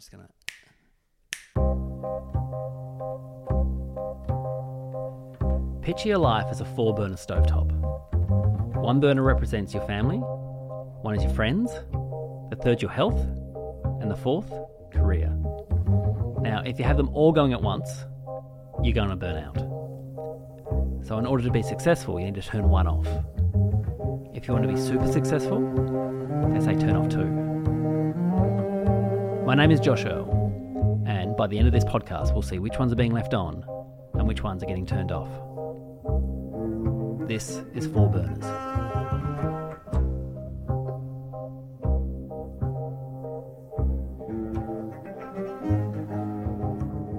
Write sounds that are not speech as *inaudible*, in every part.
just gonna. Picture your life as a four burner stovetop. One burner represents your family, one is your friends, the third your health, and the fourth, career. Now, if you have them all going at once, you're going to burn out. So, in order to be successful, you need to turn one off. If you want to be super successful, they say turn off two. My name is Josh Earl, and by the end of this podcast, we'll see which ones are being left on and which ones are getting turned off. This is Four Burners.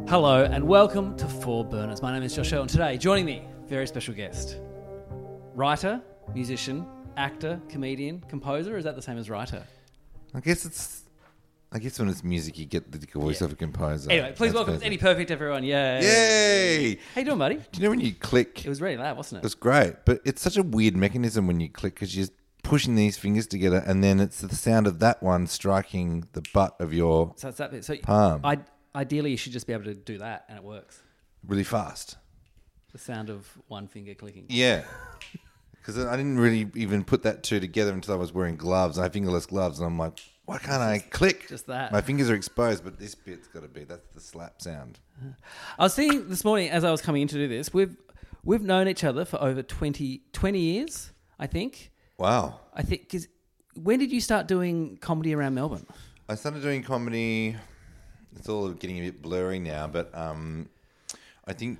Hello and welcome to Four Burners. My name is Josh Earl, and today, joining me, very special guest, writer, musician, actor, comedian, composer. Is that the same as writer? I guess it's. I guess when it's music, you get the voice Yeah. of a composer. Anyway, please That's welcome perfect. Eddie Perfect, everyone. Yay! Yay! How you doing, buddy? Do you know when you click? It was really loud, wasn't it? It's great, but it's such a weird mechanism when you click because you're pushing these fingers together, and then it's the sound of that one striking the butt of your So it's that bit. So palm I, ideally, you should just be able to do that, and it works. really fast. The sound of one finger clicking. Yeah. Because I didn't really even put that two together until I was wearing gloves. I have fingerless gloves, and I'm like, why can't I *laughs* click? just that. My fingers are exposed, but this bit's got to be. That's the slap sound. I was thinking this morning as I was coming in to do this, we've we've known each other for over 20, 20 years, I think. Wow. I think because when did you start doing comedy around Melbourne? I started doing comedy. It's all getting a bit blurry now, but um, I think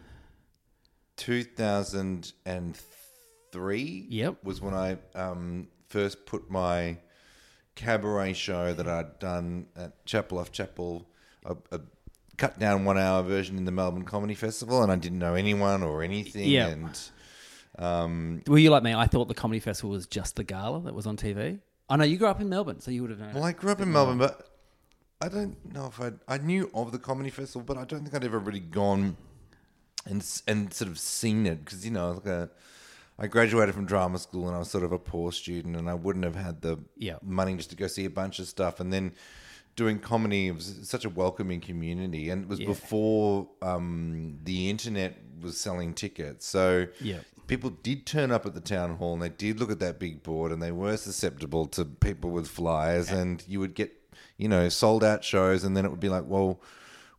2003 Yep. was when I um, first put my cabaret show that I'd done at Chapel off Chapel, a, a cut down one hour version in the Melbourne Comedy Festival, and I didn't know anyone or anything. Yeah. And um, Were you like me? I thought the comedy festival was just the gala that was on TV. I know you grew up in Melbourne, so you would have known. Well. I grew up in Melbourne, but I don't know if I I knew of the comedy festival, but I don't think I'd ever really gone and and sort of seen it because you know like a. I graduated from drama school and I was sort of a poor student and I wouldn't have had the Yeah. money just to go see a bunch of stuff and then doing comedy it was such a welcoming community and it was Yeah. before um, the internet was selling tickets so Yeah. people did turn up at the town hall and they did look at that big board and they were susceptible to people with flyers and you would get you know sold out shows and then it would be like well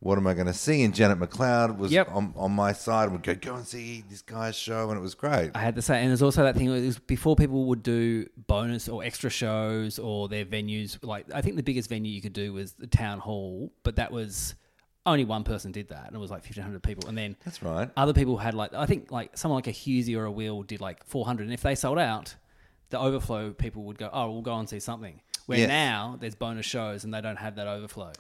what am I going to see and Janet McLeod was Yep. on, on my side and would go go and see this guy's show and it was great I had to say, and there's also that thing. It was before people would do bonus or extra shows or their venues. Like I think the biggest venue you could do was the town hall, but that was only one person did that, and it was like 1,500 people. And then that's right other people had like I think like someone like a Hughesy or a Will did like 400, and if they sold out, the overflow people would go, oh, we'll go and see something. Where Yes. now there's bonus shows and they don't have that overflow.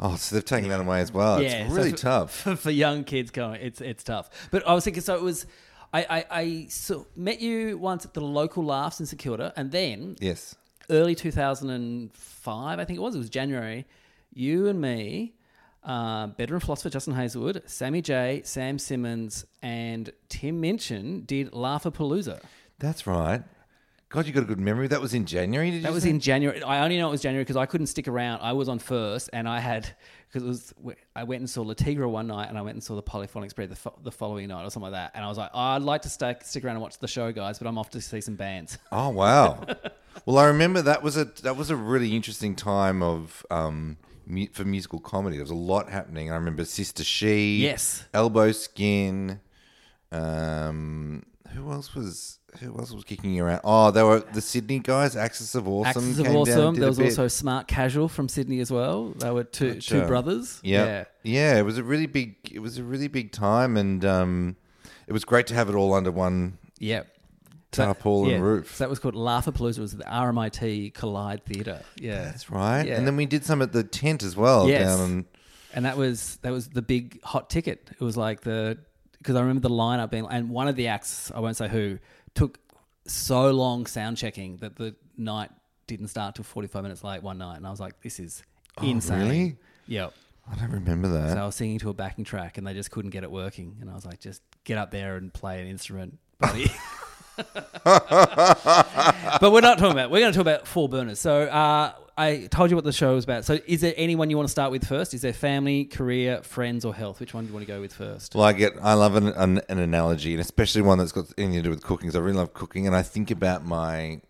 Oh so they've taken that away as well Yeah, it's so really for- tough for, for young kids going. It's it's tough. But I was thinking, so it was. I I, I so met you once at the local laughs in St Kilda, and then yes early two thousand and five, I think it was. It was January. You and me, uh, veteran philosopher Justin Hazelwood, Sammy J, Sam Simmons, and Tim Minchin did Laugh-A-Palooza. that's right God you got a good memory that was in January did That was say? in January. I only know it was January because I couldn't stick around. I was on first, and I had because it was. I went and saw Le Tigre one night, and I went and saw the Polyphonic Spread the, fo- the following night or something like that. And I was like, I'd like to stick stick around and watch the show, guys, but I'm off to see some bands. *laughs* Oh wow! *laughs* well, I remember that was a that was a really interesting time of um, mu- for musical comedy. There was a lot happening. I remember Sister She, Yes. Elbow Skin. Um, who else was who else was kicking around? Oh, they were the Sydney guys, Axis of Awesome. Axis of came down Awesome. did There was also Smart Casual from Sydney as well. They were two two Gotcha. brothers. Yeah. yeah, It was a really big. It was a really big time, and um, it was great to have it all under one yeah. So- tarpaulin yeah. roof. So that was called Laugh-A-Palooza. It was at the RMIT Kaleide Theatre. Yeah, That's right. Yeah. And then we did some at the tent as well Yes. down on and that was that was the big hot ticket. It was like the because I remember the lineup being and one of the acts I won't say who took so long sound checking that the night didn't start till forty five minutes late one night, and I was like, this is insane. Oh, really? Yep. I don't remember that. So I was singing to a backing track, and they just couldn't get it working, and I was like, just get up there and play an instrument, buddy. *laughs* *laughs* but we're not talking about. We're going to talk about four burners. So uh, I told you what the show is about. So is there anyone you want to start with first? Is there family, career, friends, or health? Which one do you want to go with first? Well, I get, I love an, an, an analogy, and especially one that's got anything to do with cooking. Because I really love cooking, and I think about my,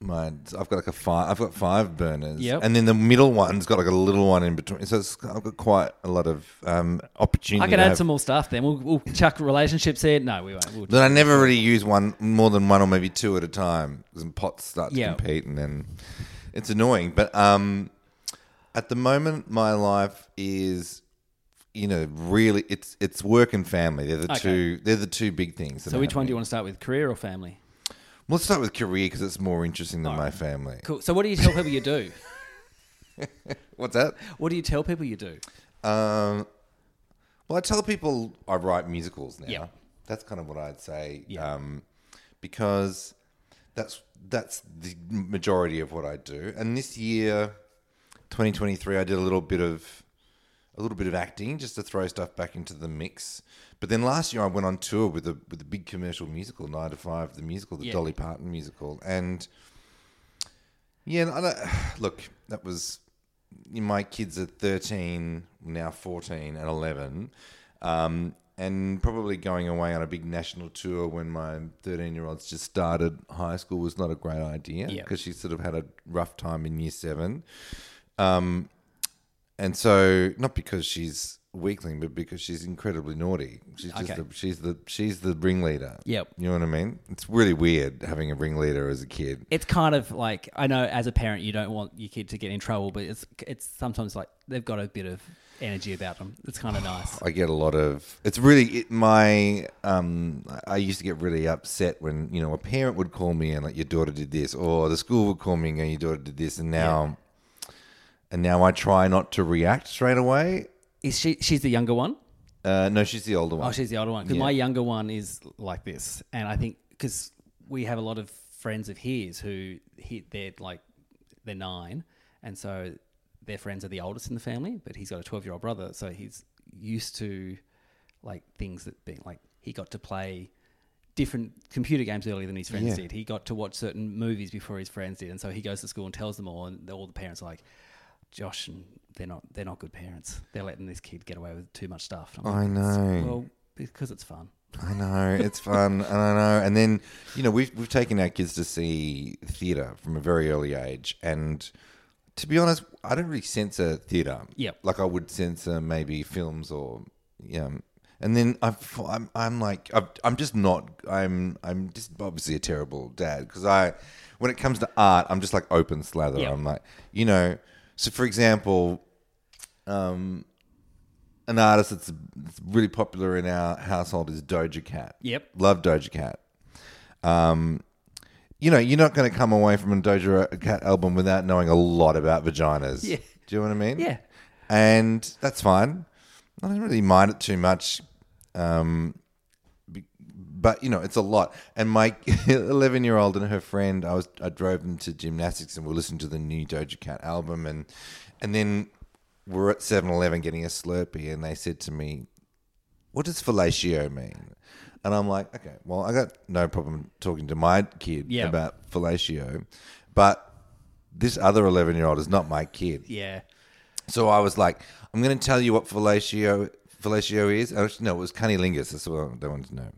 my. I've got like a five. I've got five burners, Yep. and then the middle one's got like a little one in between. So it's, I've got quite a lot of um, opportunity. I can to add have- some more stuff. Then we'll, we'll chuck relationships here. No, we won't. We'll But I never really use one more than one or maybe two at a time because pots start to Yeah. compete, and then it's annoying. But um, at the moment, my life is, you know, really it's it's work and family. They're the Okay. two. They're the two big things. so which one do you want to start with, career or family? Let's start with career because it's more interesting than my family. Cool. So what do you tell people you do? *laughs* What's that? What do you tell people you do? Um, well, I tell people I write musicals now. Yeah. That's kind of what I'd say. Yeah. Um, because that's that's the majority of what I do. And this year, 2023, I did a little bit of a little bit of acting just to throw stuff back into the mix. But then last year I went on tour with a with a big commercial musical, Nine to Five, the musical, the Yeah. Dolly Parton musical, and yeah, I don't, *sighs* look, that was my kids are 13, now 14 and 11. Um, and probably going away on a big national tour when my 13 year olds just started high school was not a great idea Yeah. because she sort of had a rough time in year seven. Um, and so, not because she's weakling, but because she's incredibly naughty. She's just Okay. the, she's the she's the ringleader. Yep. You know what I mean? It's really weird having a ringleader as a kid. It's kind of like I know as a parent you don't want your kid to get in trouble, but it's it's sometimes like they've got a bit of energy about them. It's kind of nice. *sighs* I get a lot of. It's really it, my. Um, I used to get really upset when you know a parent would call me and like your daughter did this, or the school would call me and go, your daughter did this, and now, and now I try not to react straight away. Is she? She's the younger one. Uh, no, she's the older one. Oh, she's the older one. Because Yeah. my younger one is like this, and I think because we have a lot of friends of his who he, they're like they're nine, and so their friends are the oldest in the family. But he's got a twelve-year-old brother, so he's used to like things that being like he got to play different computer games earlier than his friends Yeah. did. He got to watch certain movies before his friends did, and so he goes to school and tells them all, and all the parents are like. Josh and they're not they're not good parents. They're letting this kid get away with too much stuff. I like, know. Well, because it's fun. I know it's fun, *laughs* and I know. And then you know we've we've taken our kids to see theatre from a very early age, and to be honest, I don't really censor theatre. Yep. like I would censor uh, maybe films or yeah. And then I've, I'm I'm like I've, I'm just not I'm I'm just obviously a terrible dad because I when it comes to art I'm just like open slather. Yep. I'm like you know. So for example, um, an artist that's, that's really popular in our household is Doja Cat. Yep. Love Doja Cat. Um, you know, you're not going to come away from a Doja Cat album without knowing a lot about vaginas. Yeah. Do you know what I mean? Yeah. And that's fine. I don't really mind it too much. Um, but you know, it's a lot. And my *laughs* 11 year old and her friend, I was I drove them to gymnastics and we listened to the new Doja Cat album, and and then we're at 7-Eleven getting a Slurpee, and they said to me, "What does fellatio mean?" And I'm like, "Okay, well, I got no problem talking to my kid Yeah. about fellatio, but this other 11 year old is not my kid." Yeah. So I was like, I'm going to tell you what fellatio fellatio is. Actually, no, it was cunnilingus. That's what I wanted to know.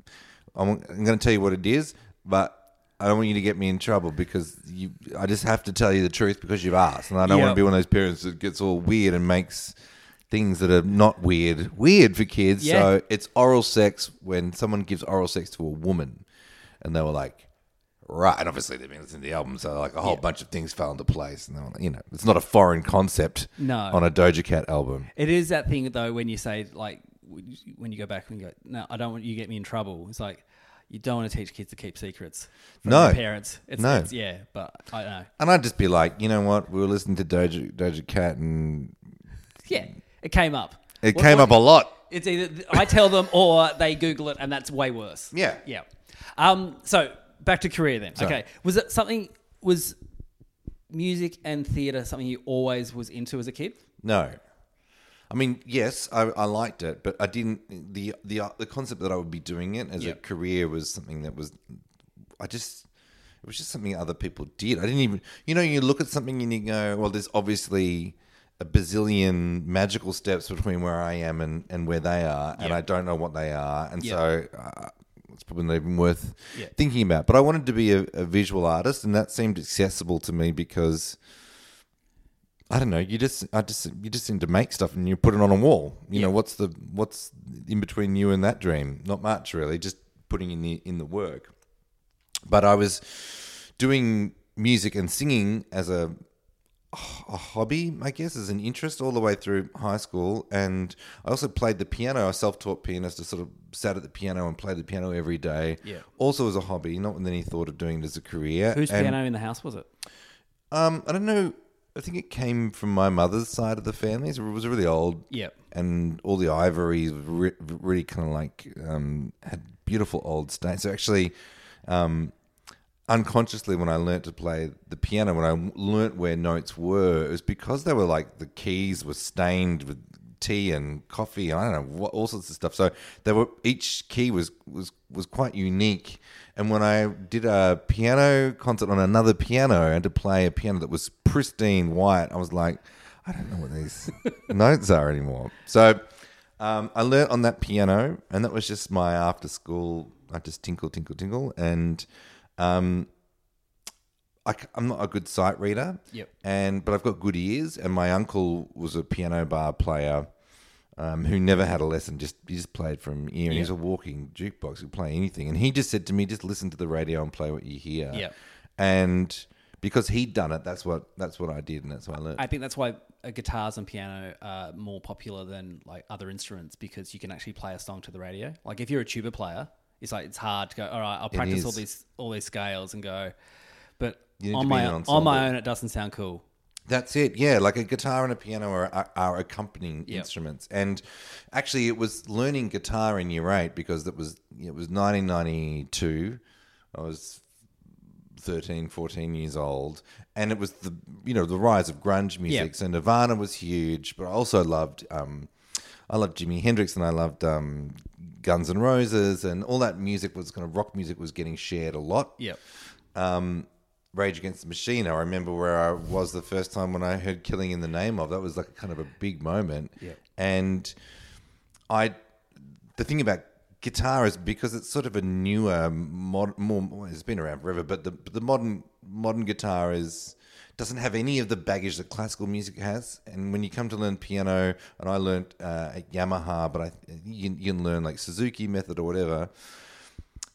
I'm, I'm going to tell you what it is, but I don't want you to get me in trouble because you. I just have to tell you the truth because you've asked, and I don't want to be one of those parents that gets all weird and makes things that are not weird weird for kids. Yeah. So it's oral sex when someone gives oral sex to a woman, and they were like. Right, and obviously they've been listening to the album, so like a whole bunch of things fell into place, and they were like, you know, it's not a foreign concept No. on a Doja Cat album. It is that thing though when you say like when you go back and you go, no, I don't want you to get me in trouble. It's like you don't want to teach kids to keep secrets from No. their parents. It's, No. it's- yeah, but I don't know. And I'd just be like, you know what? We were listening to Doja, Doja Cat, and Yeah, it came up. it What- came what- up a lot. It's either I tell them or they Google it, and that's way worse. Yeah. yeah. Um. So back to career then. Sorry. Okay. Was it something? Was music and theatre something you always was into as a kid? No, I mean, yes, I, I liked it, but I didn't. the the The concept that I would be doing it as Yeah. a career was something that was I just it was just something other people did. I didn't even you know you look at something and you go, well, there's obviously a bazillion magical steps between where I am and, and where they are, and I don't know what they are, and Yeah. so uh, it's probably not even worth thinking about. But I wanted to be a, a visual artist, and that seemed accessible to me because I don't know. You just, I just, you just seem to make stuff and you put it on a wall. You know, what's the what's in between you and that dream? Not much, really. Just putting in the in the work. But I was doing music and singing as a a hobby, I guess, as an interest all the way through high school. And I also played the piano. I self-taught pianist. I sort of sat at the piano and played the piano every day. Yeah. Also as a hobby, not with any thought of doing it as a career. Whose And- piano in the house was it? um, I don't know. I think it came from my mother's side of the family. So it was really old. Yep. And all the ivory re- really kind of like um, had beautiful old stains. So actually, um, unconsciously, when I learnt to play the piano, when I learnt where notes were, it was because they were like the keys were stained with tea and coffee and I don't know what all sorts of stuff. So they were each key was was was quite unique. And when I did a piano concert on another piano and to play a piano that was pristine white, I was like, I don't know what these *laughs* notes are anymore. So um, I learnt on that piano, and that was just my after school. I just tinkle, tinkle, tinkle, and um, I, am not a good sight reader. Yep. And but I've got good ears, and my uncle was a piano bar player. Um, who never had a lesson, just he just played from ear, and he was a walking jukebox. He could play anything, and he just said to me, "Just listen to the radio and play what you hear." Yep. And because he'd done it, that's what that's what I did, and that's what I learned. I think that's why uh, guitars and piano are more popular than like other instruments because you can actually play a song to the radio. Like if you're a tuba player, it's like it's hard to go. All right, I'll practice all these all these scales and go. But You need to on be my an on my own, it doesn't sound cool. That's it. Yeah, like a guitar and a piano are, are, are accompanying Yep. instruments. And actually, it was learning guitar in year eight because it was it was 1992. I was 13, 14 years old, and it was the you know the rise of grunge music. Yeah. So Nirvana was huge, but I also loved um, I loved Jimi Hendrix and I loved um, Guns N' Roses and all that music was kind of rock music was getting shared a lot Yep. um, Rage Against the Machine. I remember where I was the first time when I heard "Killing in the Name of." That was like kind of a big moment. Yeah. And I, the thing about guitar is because it's sort of a newer, mod, more. well, It's been around forever, but the the modern modern guitar is doesn't have any of the baggage that classical music has. And when you come to learn piano, and I learned uh, at Yamaha, but I you, you can learn like Suzuki method or whatever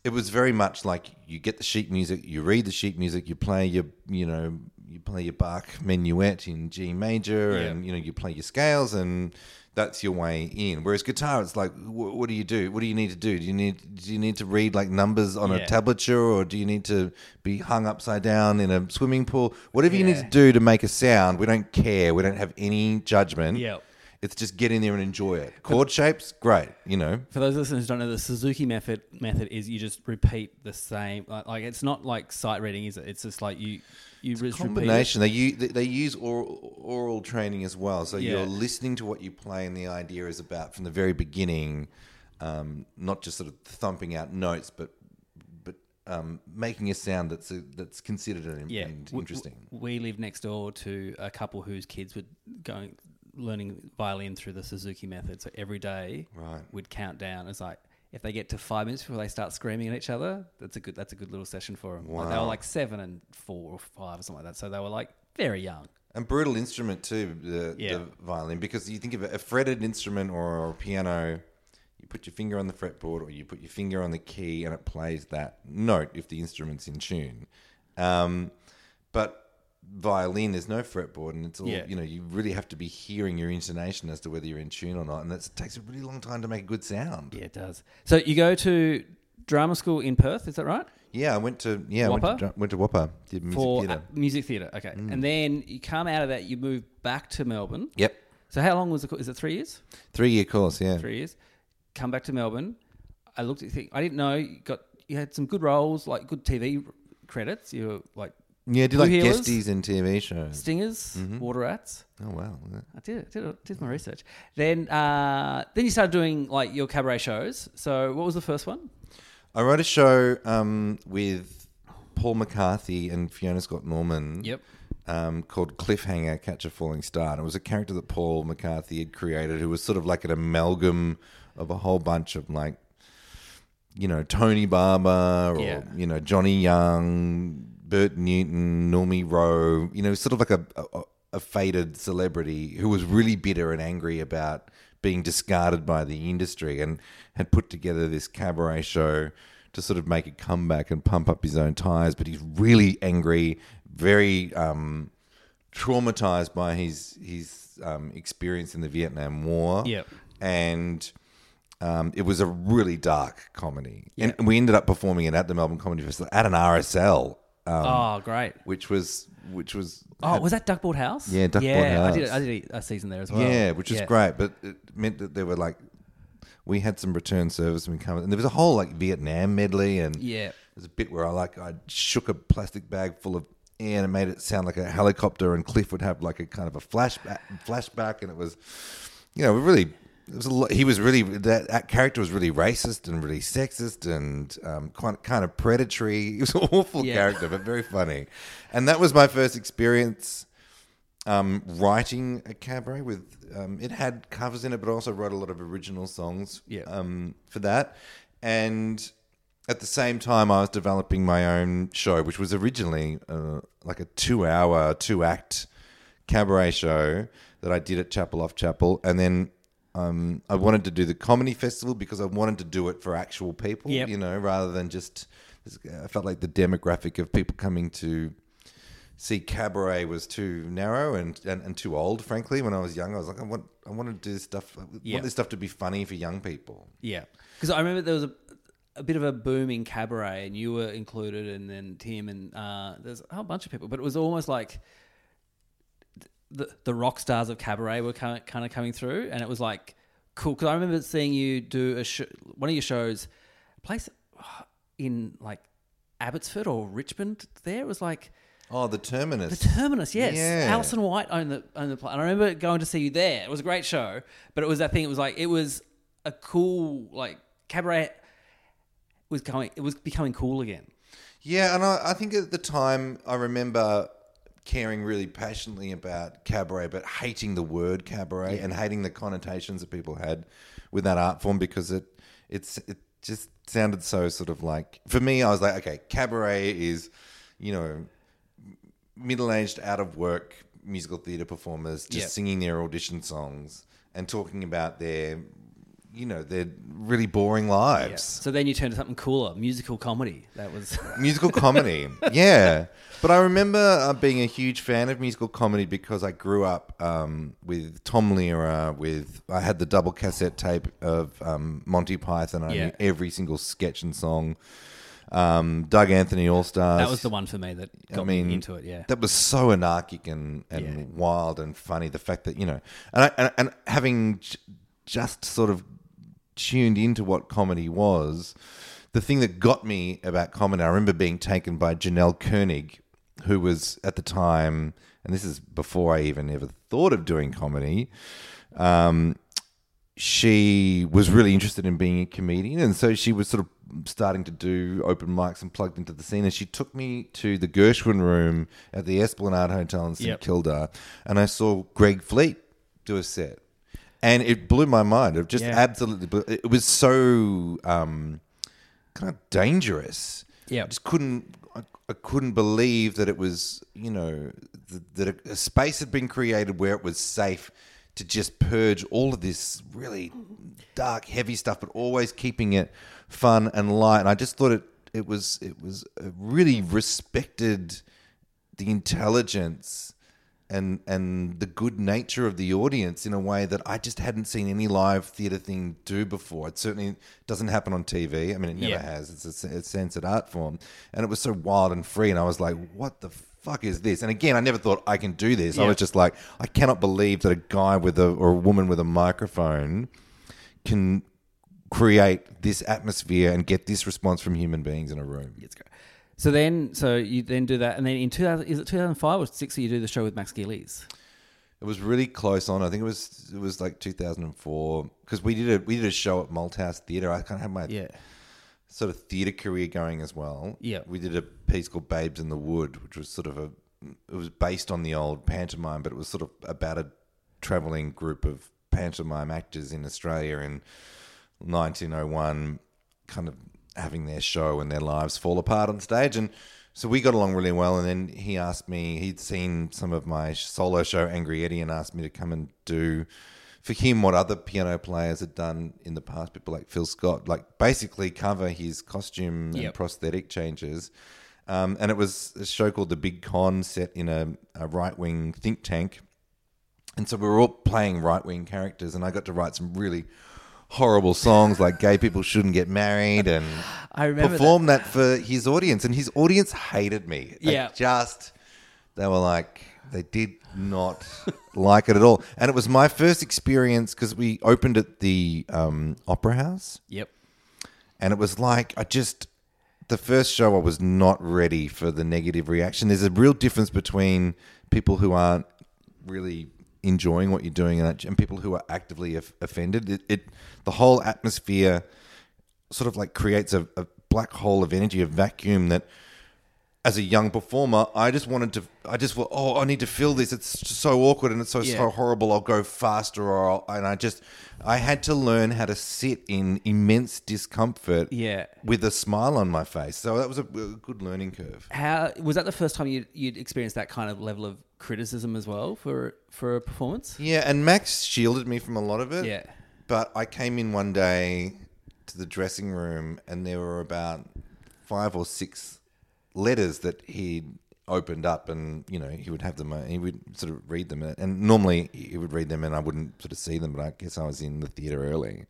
it was very much like you get the sheet music, you read the sheet music, you play your, you know, you play your Bach minuet in G major, Yeah. and you know you play your scales, and that's your way in. Whereas guitar, it's like, wh- what do you do? What do you need to do? Do you need do you need to read like numbers on Yeah. a tablature, or do you need to be hung upside down in a swimming pool? Whatever you need to do to make a sound, we don't care. We don't have any judgment. Yep. It's just get in there and enjoy it. Chord shapes, great. You know, For those listeners who don't know, the Suzuki method method is you just repeat the same. Like, like it's not like sight reading, is it? It's just like you you just combination. They use they- they use oral, oral training as well. So Yeah. you're listening to what you play, and the idea is about from the very beginning, um, not just sort of thumping out notes, but but um, making a sound that's a, that's considered an, Yeah, and W- interesting. We live next door to a couple whose kids were going learning violin through the Suzuki method. So every day, Right. we'd count down. It's like if they get to five minutes before they start screaming at each other, that's a good that's a good little session for them. Like they were like seven and four or five or something like that. So they were like very young. And brutal instrument too, the, Yeah. the violin, because you think of a fretted instrument or a piano, you put your finger on the fretboard or you put your finger on the key and it plays that note if the instrument's in tune. Um, but violin, there's no fretboard and it's all, Yeah. you know, you really have to be hearing your intonation as to whether you're in tune or not. And that takes a really long time to make a good sound. Yeah, it does. So you go to drama school in Perth, is that right? Yeah, I went to, yeah, I went to, WAAPA? went to WAAPA, did music For theatre. uh, music theatre. Okay, and then you come out of that, you move back to Melbourne. Yep. So how long was the? co- Is it three years? Three year course, yeah. three years. Come back to Melbourne. I looked at the thing. I didn't know you got you had some good roles, like good TV credits. You were like Yeah, I did Blue like Heelers? guesties in TV shows. Stingers, Water Rats. Oh, wow. I did it, did it, did my research. Then uh, then you started doing like your cabaret shows. So what was the first one? I wrote a show um, with Paul McCarthy and Fiona Scott Norman. Yep. Um, called Cliffhanger, Catch a Falling Star. And it was a character that Paul McCarthy had created who was sort of like an amalgam of a whole bunch of like, you know, Tony Barber or, Yeah. you know, Johnny Young, Bert Newton, Normie Rowe, you know, sort of like a, a, a faded celebrity who was really bitter and angry about being discarded by the industry and had put together this cabaret show to sort of make a comeback and pump up his own tires. But he's really angry, very um, traumatized by his his um, experience in the Vietnam War. Yep. and um, it was a really dark comedy, and we ended up performing it at the Melbourne Comedy Festival at an RSL, um, oh, great. which was which was Oh, was that Duckboard House? Yeah, Duckboard yeah, I did. House. I did a season there as well. yeah, which was Yeah. great, but it meant that there were like we had some return service and come, and there was a whole like Vietnam medley, and Yeah. there's a bit where I like I shook a plastic bag full of air and it made it sound like a helicopter, and Cliff would have like a kind of a flashback, flashback, and it was, you know, we really. It was a lot, he was really that, that character was really racist and really sexist and um, kind kind of predatory. *laughs* He was an awful Yeah. character, but very funny. And that was my first experience um, writing a cabaret with um, it had covers in it, but I also wrote a lot of original songs Yeah. um, for that. And at the same time, I was developing my own show, which was originally uh, like a two-hour, two-act cabaret show that I did at Chapel Off Chapel, and then. Um, I wanted to do the comedy festival because I wanted to do it for actual people, Yep. you know, rather than just. I felt like the demographic of people coming to see cabaret was too narrow and, and, and too old. Frankly, when I was young, I was like, I want I want to do this stuff. I Yeah. want this stuff to be funny for young people. Yeah, because I remember there was a, a bit of a booming cabaret, and you were included, and then Tim, and uh, there's a whole bunch of people. But it was almost like the the rock stars of cabaret were kind of, kind of coming through, and it was like cool. Because I remember seeing you do a sh- one of your shows, place uh, in like Abbotsford or Richmond. There it was like. Oh, the Terminus. The Terminus, yes. Yeah. Alison White owned the owned the place, and I remember going to see you there. It was a great show, but it was that thing. It was like it was a cool like cabaret was coming. It was becoming cool again. Yeah, and I, I think at the time I remember caring really passionately about cabaret, but hating the word cabaret and hating the connotations that people had with that art form because it it's it just sounded so sort of like for me I was like okay cabaret is you know middle-aged out of work musical theater performers just Yep. singing their audition songs and talking about their you know their really boring lives So then you turn to something cooler, musical comedy. That was *laughs* musical comedy. yeah. But I remember uh, being a huge fan of musical comedy because I grew up um, with Tom Lehrer. With I had the double cassette tape of um, Monty Python. I Yeah. knew every single sketch and song. Um, Doug Anthony All Stars. that was the one for me that got I mean, me into it. Yeah, that was so anarchic and, and Yeah. wild and funny. The fact that you know, and I, and, and having j- just sort of tuned into what comedy was, the thing that got me about comedy, I remember being taken by Janelle Koenig, who was at the time, and this is before I even ever thought of doing comedy. Um, she was really interested in being a comedian, and so she was sort of starting to do open mics and plugged into the scene. And she took me to the Gershwin Room at the Esplanade Hotel in St Yep. Kilda, and I saw Greg Fleet do a set, and it blew my mind. It just Yeah. absolutely blew. It was so um, kind of dangerous. Yeah. I just couldn't. I, I couldn't believe that it was, you know, th- that a, a space had been created where it was safe to just purge all of this really dark, heavy stuff, but always keeping it fun and light. And I just thought it it was it was really respected the intelligence and and the good nature of the audience in a way that I just hadn't seen any live theatre thing do before. It certainly doesn't happen on TV. I mean, it never Yeah. has. It's a, a censored art form, and it was so wild and free. And I was like, "What the fuck is this?" And again, I never thought I can do this. I was just like, I cannot believe that a guy with a or a woman with a microphone can create this atmosphere and get this response from human beings in a room. it's great. So then, so you then do that, and then in 2000, is it 2005 or six? You do the show with Max Gillies. It was really close on. I think it was it was like 2004 because we did a we did a show at Malthouse Theatre. I kind of had my Yeah, sort of theatre career going as well. Yeah. we did a piece called Babes in the Wood, which was sort of a it was based on the old pantomime, but it was sort of about a traveling group of pantomime actors in Australia in 1901, kind of having their show and their lives fall apart on stage. And so we got along really well. And then he asked me, he'd seen some of my solo show, Angry Eddie, and asked me to come and do for him what other piano players had done in the past, people like Phil Scott, like basically cover his costume and prosthetic changes. Um, and it was a show called The Big Con set in a, a right wing think tank. And so we were all playing right wing characters, and I got to write some really horrible songs like Gay People Shouldn't Get Married and *laughs* I remember perform that. for his audience. And his audience hated me. They Yeah. Just, they were like, they did not *laughs* like it at all. And it was my first experience because we opened at the um, Opera House Yep. and it was like I just the first show I was not ready for the negative reaction. There's a real difference between people who aren't really enjoying what you're doing and, and people who are actively offended. It, it the whole atmosphere sort of like creates a, a black hole of energy, a vacuum that. As a young performer, I just wanted to. I just oh, I need to feel this. It's so awkward and it's so Yeah. so horrible. I'll go faster, or I'll, and I just, I had to learn how to sit in immense discomfort Yeah. with a smile on my face. So that was a, a good learning curve. How was that the first time you you'd experienced that kind of level of criticism as well for for a performance? Yeah, and Max shielded me from a lot of it. Yeah. But I came in one day to the dressing room and there were about five or six letters that he'd opened up and, you know, he would have them, uh, he would sort of read them. And normally he would read them and I wouldn't sort of see them, but I guess I was in the theatre early.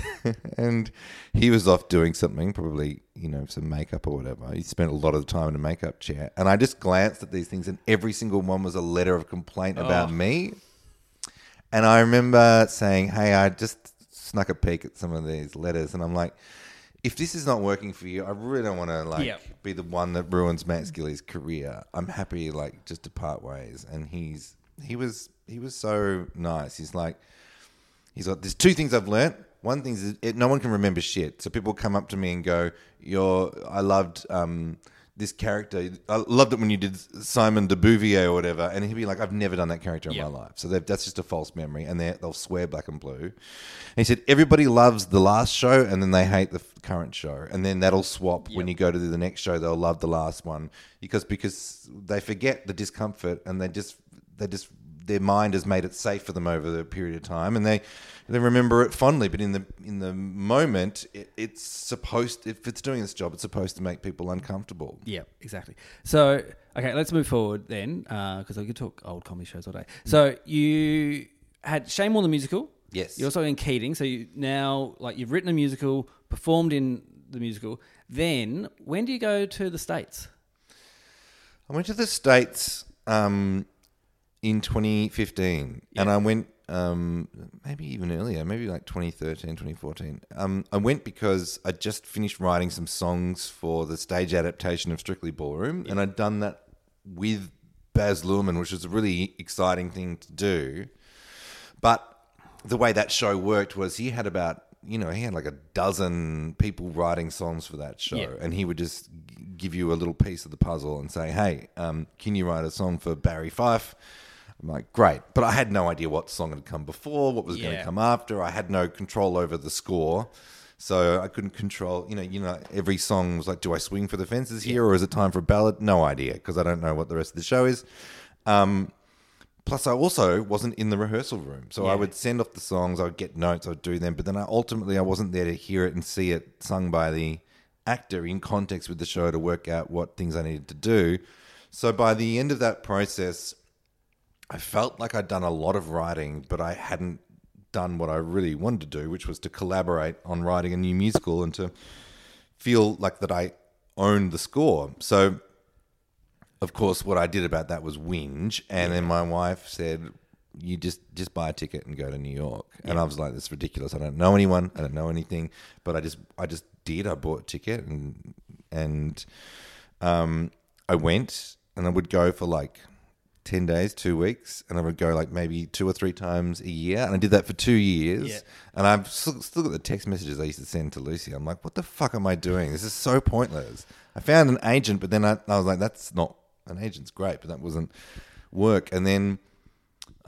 *laughs* and he was off doing something, probably, you know, some makeup or whatever. He spent a lot of time in a makeup chair. And I just glanced at these things and every single one was a letter of complaint about Oh. me. And I remember saying, "Hey, I just snuck a peek at some of these letters, and I'm like, if this is not working for you, I really don't want to like Yep. be the one that ruins Max Gillies' career. I'm happy like just to part ways." And he's he was he was so nice. He's like, he's like, "There's two things I've learnt. One thing is it, no one can remember shit. So people come up to me and go, "You're I loved." um this character, I loved it when you did Simon de Bouvier or whatever, and he'd be like, "I've never done that character in Yep. my life." So that's just a false memory, and they they'll swear black and blue. And he said everybody loves the last show, and then they hate the current show, and then that'll swap when you go to the next show. They'll love the last one because because they forget the discomfort, and they just they just their mind has made it safe for them over the period of time, and they they remember it fondly. But in the in the moment, it, it's supposed if it's doing its job, it's supposed to make people uncomfortable. Yeah, exactly. So, okay, let's move forward then, because I could talk old comedy shows all day. So you had Shame on the musical. Yes. You're also in Keating. So you now, like, you've written a musical, performed in the musical. Then, when do you go to the states? I went to the States um, in 2015, and I went um, maybe even earlier, maybe like 2013, 2014. Um, I went because I just finished writing some songs for the stage adaptation of Strictly Ballroom, and I'd done that with Baz Luhrmann, which was a really exciting thing to do. But the way that show worked was he had about you know he had like a dozen people writing songs for that show, Yeah. and he would just give you a little piece of the puzzle and say, "Hey, um, can you write a song for Barry Fife?" I'm like, "Great," but I had no idea what song had come before, what was going to come after. I had no control over the score. So I couldn't control, you know, you know, every song was like, do I swing for the fences here, or is it time for a ballad? No idea, because I don't know what the rest of the show is. Um, Plus, I also wasn't in the rehearsal room, so I would send off the songs. I would get notes. I would do them, but then I ultimately I wasn't there to hear it and see it sung by the actor in context with the show to work out what things I needed to do. So by the end of that process, I felt like I'd done a lot of writing, but I hadn't done what I really wanted to do, which was to collaborate on writing a new musical and to feel like that I owned the score. So of course, what I did about that was whinge, and then my wife said, "You just just buy a ticket and go to New York." And I was like, "That's ridiculous. I don't know anyone. I don't know anything." But I just I just did. I bought a ticket and and um, I went, and I would go for like ten days, two weeks, and I would go like maybe two or three times a year, and I did that for two years. Yeah. And I've still, still got the text messages I used to send to Lucy. I'm like, what the fuck am I doing? This is so pointless. I found an agent, but then I, I was like, that's not an agent's great, but that wasn't work. And then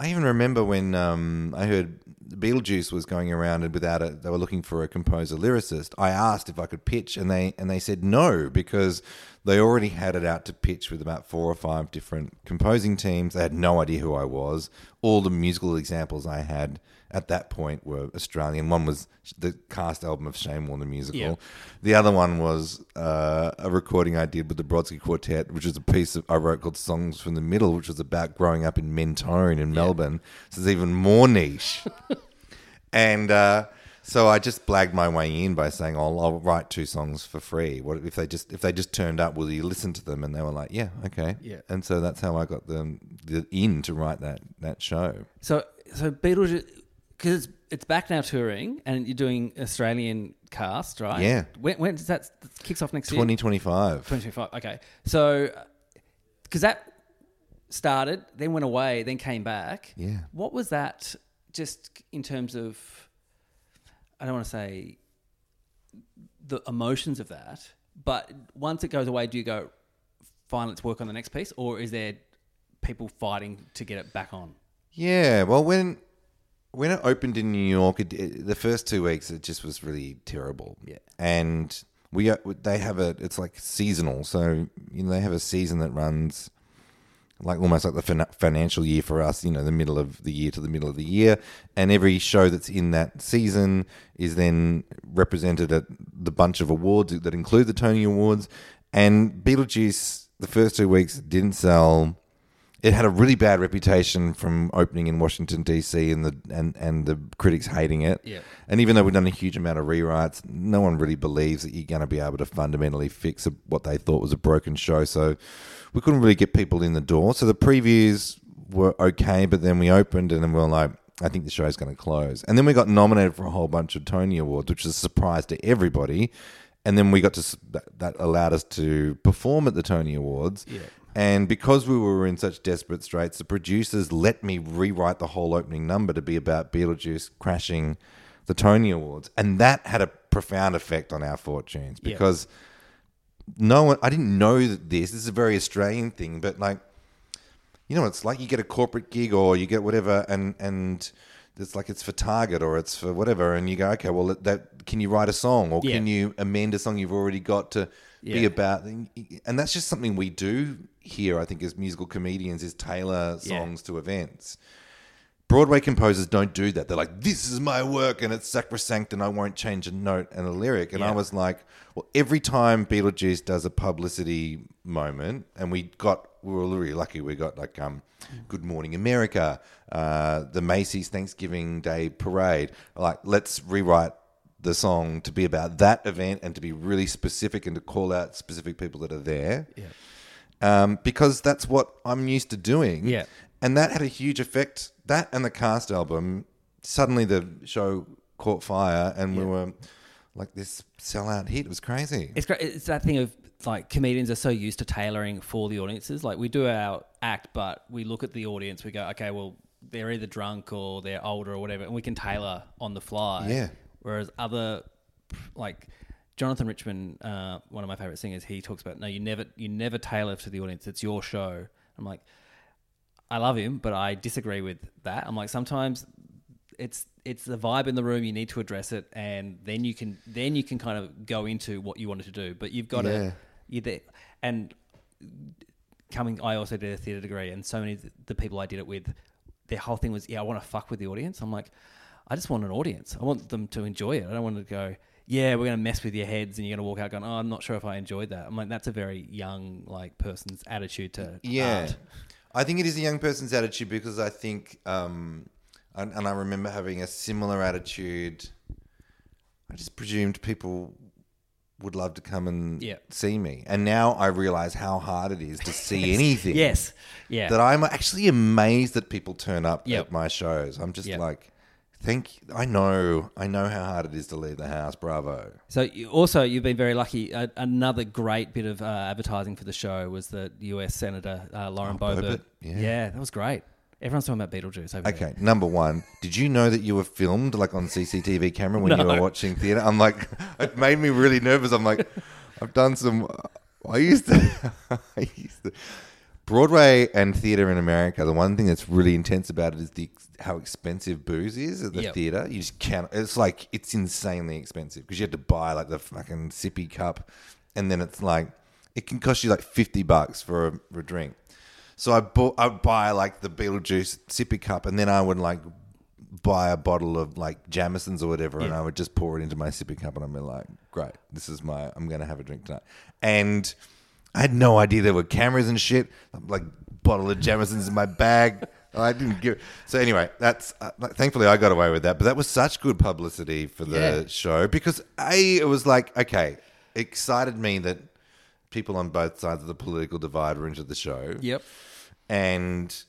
I even remember when um, I heard Beetlejuice was going around and without it, they were looking for a composer lyricist. I asked if I could pitch, and they and they said no because they already had it out to pitch with about four or five different composing teams. They had no idea who I was. All the musical examples I had at that point were Australian. One was the cast album of Shane Warne the musical. Yeah. The other one was uh, a recording I did with the Brodsky Quartet, which was a piece of, I wrote called "Songs from the Middle," which was about growing up in Mentone in Melbourne. So it's even more niche. *laughs* and uh, so I just blagged my way in by saying, "Oh, I'll write two songs for free. What if they just if they just turned up? Will you listen to them?" And they were like, "Yeah, okay." Yeah. And so that's how I got the the in to write that that show. So so Beetlejuice because it's back now touring and you're doing Australian cast, right? Yeah. When when does that kicks off next year? Twenty twenty five. 2025. Okay. So, uh, because that started, then went away, then came back. Yeah. What was that just in terms of, I don't want to say the emotions of that, but once it goes away, do you go, fine, let's work on the next piece? Or is there people fighting to get it back on? Yeah, well, when when it opened in New York, it, it- the first two weeks it just was really terrible. Yeah. and we they have a it's like seasonal, so you know they have a season that runs like almost like the fin- financial year for us. You know, the middle of the year to the middle of the year, and every show that's in that season is then represented at the bunch of awards that include the Tony Awards. And Beetlejuice, the first two weeks didn't sell it had a really bad reputation from opening in Washington DC and the and, and the critics hating it. Yeah. And even though we've done a huge amount of rewrites, no one really believes that you're going to be able to fundamentally fix a, what they thought was a broken show. So we couldn't really get people in the door. So the previews were okay, but then we opened and then we were like, I think the show's going to close. And then we got nominated for a whole bunch of Tony Awards, which was a surprise to everybody. And then we got to that, that allowed us to perform at the Tony Awards. Yeah. And because we were in such desperate straits, the producers let me rewrite the whole opening number to be about Beetlejuice crashing the Tony Awards. And that had a profound effect on our fortunes Yeah. because no one, I didn't know that this, this is a very Australian thing, but like, you know, it's like you get a corporate gig or you get whatever, and, and, it's like it's for Target or it's for whatever, and you go, okay, well, that can you write a song or Yeah. can you amend a song you've already got to be about, and that's just something we do here. I think as musical comedians is tailor Yeah. songs to events. Broadway composers don't do that. They're like, "This is my work, and it's sacrosanct, and I won't change a note and a lyric." And I was like, "Well, every time Beetlejuice does a publicity moment, and we got, we were really lucky. We got like, um, Good Morning America, uh, the Macy's Thanksgiving Day Parade. Like, let's rewrite the song to be about that event and to be really specific and to call out specific people that are there." Yeah. Um, because that's what I'm used to doing. Yeah. And that had a huge effect. That and the cast album, suddenly the show caught fire and we Yeah. were like this sellout hit. It was crazy. It's great. It's that thing of like comedians are so used to tailoring for the audiences. Like we do our act, but we look at the audience. We go, okay, well, they're either drunk or they're older or whatever, and we can tailor on the fly. Yeah. Whereas other, like Jonathan Richman, uh, one of my favorite singers, he talks about no, you never, you never tailor to the audience. It's your show. I'm like, I love him, but I disagree with that. I'm like, sometimes it's it's the vibe in the room. You need to address it, and then you can then you can kind of go into what you wanted to do. But you've got Yeah. to you there and coming. I also did a theatre degree, and so many of the people I did it with, their whole thing was, yeah, I want to fuck with the audience. I'm like, I just want an audience. I want them to enjoy it. I don't want to go. Yeah, we're going to mess with your heads, and you're going to walk out going, "Oh, I'm not sure if I enjoyed that." I'm like, that's a very young like person's attitude to Yeah. art. I think it is a young person's attitude because I think, um, and, and I remember having a similar attitude. I just presumed people would love to come and Yeah. see me. And now I realize how hard it is to *laughs* see anything. Yes, yeah, that I'm actually amazed that people turn up Yep. at my shows. I'm just Yep. like, Thank. I know. I know how hard it is to leave the house. Bravo. So you, also, you've been very lucky. Uh, another great bit of uh, advertising for the show was the U.S. Senator uh, Lauren Oh, Boebert. Boebert, yeah. that was great. Everyone's talking about Beetlejuice. Over there. Okay, number one, did you know that you were filmed like on CCTV camera when you were watching theatre? I'm like, *laughs* it made me really nervous. I'm like, I've done some. I used to. *laughs* I used to. Broadway and theatre in America, the one thing that's really intense about it is the how expensive booze is at the Yep. theatre. You just can't. It's like it's insanely expensive because you have to buy like the fucking sippy cup, and then it's like it can cost you like fifty bucks for a, for a drink. So I bought, I'd buy like the Beetlejuice sippy cup, and then I would like buy a bottle of like Jameson's or whatever, and I would just pour it into my sippy cup, and I'm like, great, this is my, I'm gonna have a drink tonight. And I had no idea there were cameras and shit. I'm like bottle of Jameson's in my bag. I didn't give. So anyway, that's uh, thankfully I got away with that. But that was such good publicity for the Yeah. show because a it was like okay, excited me that people on both sides of the political divide were into the show Yep. and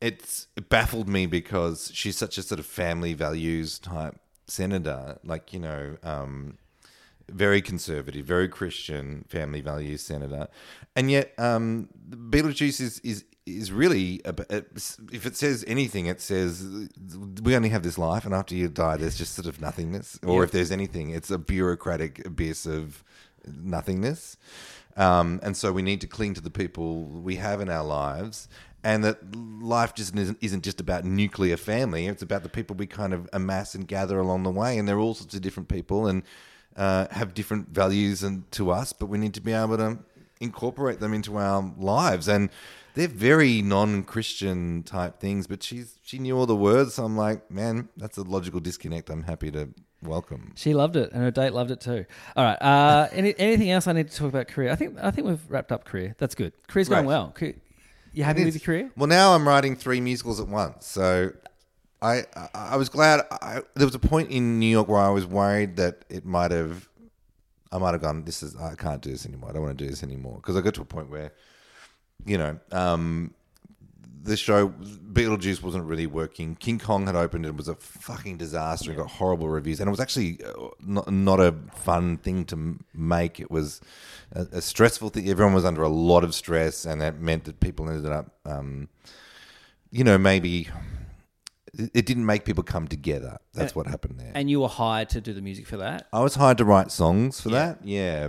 it's it baffled me because she's such a sort of family values type senator, like you know, um, very conservative, very Christian family values senator, and yet um, Beetlejuice is is is really a, if it says anything, it says we only have this life, and after you die, there's just sort of nothingness, or Yeah. if there's anything, it's a bureaucratic abyss of nothingness. Um, and so we need to cling to the people we have in our lives, and that life just isn't, isn't just about nuclear family. It's about the people we kind of amass and gather along the way, and they're all sorts of different people and uh, have different values and to us, but we need to be able to incorporate them into our lives. And they're very non-Christian type things, but she's she knew all the words. So I'm like, man, that's a logical disconnect. I'm happy to welcome. She loved it, and her date loved it too. All right. Uh, *laughs* any, anything else I need to talk about career? I think I think we've wrapped up career. That's good. Career's going Right. well. You happy It with your career? Well, now I'm writing three musicals at once. So I I, was glad. I, there was a point in New York where I was worried that it might have. I might have gone. This is. I can't do this anymore. I don't want to do this anymore because I got to a point where, you know, um, the show Beetlejuice wasn't really working. King Kong had opened and was a fucking disaster and got horrible reviews. And it was actually uh, not, not a fun thing to make. It was a, a stressful thing. Everyone was under a lot of stress, and that meant that people ended up, um, you know, maybe it didn't make people come together. That's what happened there. And you were hired to do the music for that. I was hired to write songs for Yeah. that. Yeah.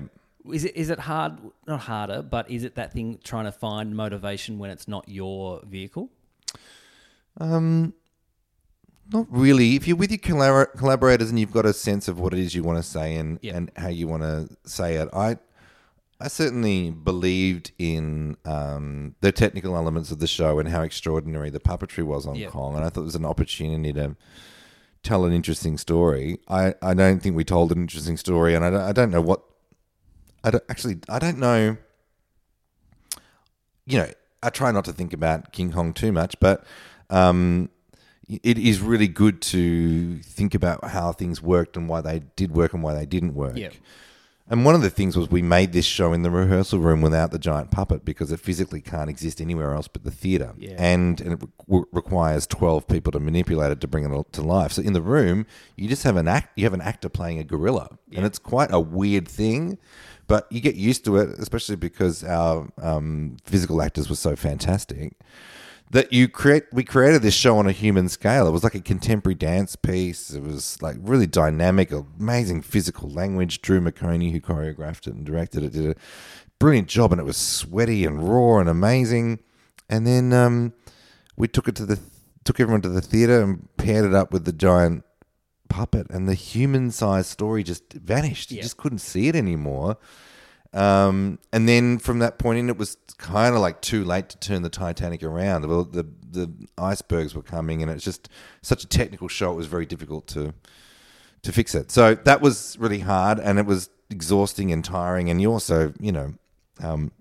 Is it is it hard? Not harder, but is it that thing trying to find motivation when it's not your vehicle? Um, not really. If you're with your collabor- collaborators and you've got a sense of what it is you want to say and, Yeah. and how you want to say it, I I certainly believed in um, the technical elements of the show and how extraordinary the puppetry was on Yeah. Kong, and I thought it was an opportunity to tell an interesting story. I, I don't think we told an interesting story, and I don't, I don't know what. I don't, actually I don't know. You know, I try not to think about King Kong too much, but um, it is really good to think about how things worked and why they did work and why they didn't work. Yeah. And one of the things was we made this show in the rehearsal room without the giant puppet because it physically can't exist anywhere else but the theatre. Yeah. And, and it re- requires 12 people to manipulate it to bring it to life. So in the room, you just have an act, you have an actor playing a gorilla. Yeah. And it's quite a weird thing, but you get used to it, especially because our um, physical actors were so fantastic that you create we created this show on a human scale. It was like a contemporary dance piece. It was like really dynamic amazing physical language. Drew McOnie who choreographed it and directed it did a brilliant job and it was sweaty and raw and amazing. And then um, we took it to the took everyone to the theater and paired it up with the giant puppet and the human sized story just vanished. You just couldn't see it anymore um, and then from that point in, it was kind of like too late to turn the Titanic around. The, the the icebergs were coming, and it's just such a technical show. It was very difficult to to fix it. So that was really hard, and it was exhausting and tiring. And you also, you know, um,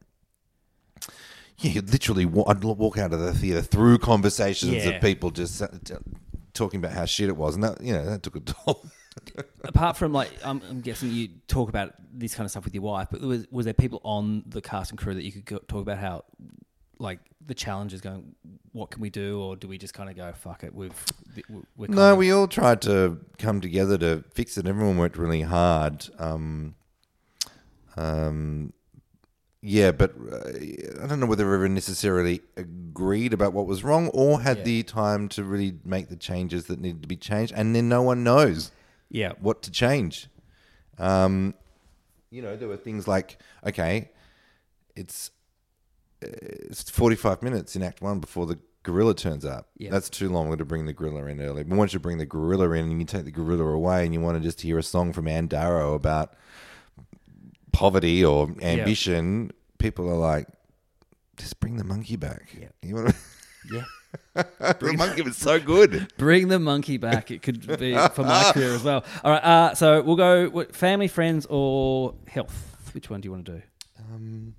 yeah, you literally wa- I'd walk out of the theater through conversations Yeah. of people just talking about how shit it was, and that you know that took a *laughs* toll. Apart from like, I'm, I'm guessing you talk about this kind of stuff with your wife, but was was there people on the cast and crew that you could go, talk about how, like, the challenges going? what can we do, or do we just kind of go fuck it? We've we're No, we all tried to come together to fix it. Everyone worked really hard. Um, um, yeah, but uh, I don't know whether everyone necessarily agreed about what was wrong or had Yeah. the time to really make the changes that needed to be changed. And then no one knows yeah what to change. Um, you know, there were things like, okay, it's uh, it's 45 minutes in Act One before the gorilla turns up. Yeah. That's too long. We're going to bring the gorilla in early. But once you bring the gorilla in and you take the gorilla away and you want to just hear a song from Ann Darrow about poverty or ambition, people are like, just bring the monkey back. Yeah. You want to... yeah. *laughs* the monkey was so good. Bring the monkey back. It could be *laughs* for my career as well. All right. Uh, so we'll go what, family, friends, or health. Which one do you want to do? Um,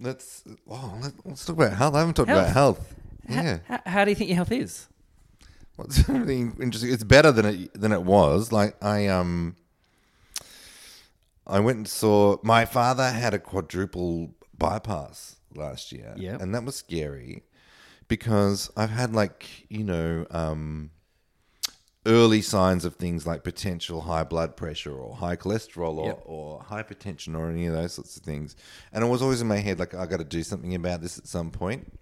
let's oh, let, let's talk about health. I haven't talked Health. about health. How- Yeah, How, how do you think your health is? well, it's *laughs* really interesting. It's better than it than it was. Like I um, I went and saw my father had a quadruple bypass last year. Yep. and that was scary because I've had like you know um. Early signs of things like potential high blood pressure or high cholesterol or, Yep. or hypertension or any of those sorts of things. And it was always in my head like I got to do something about this at some point.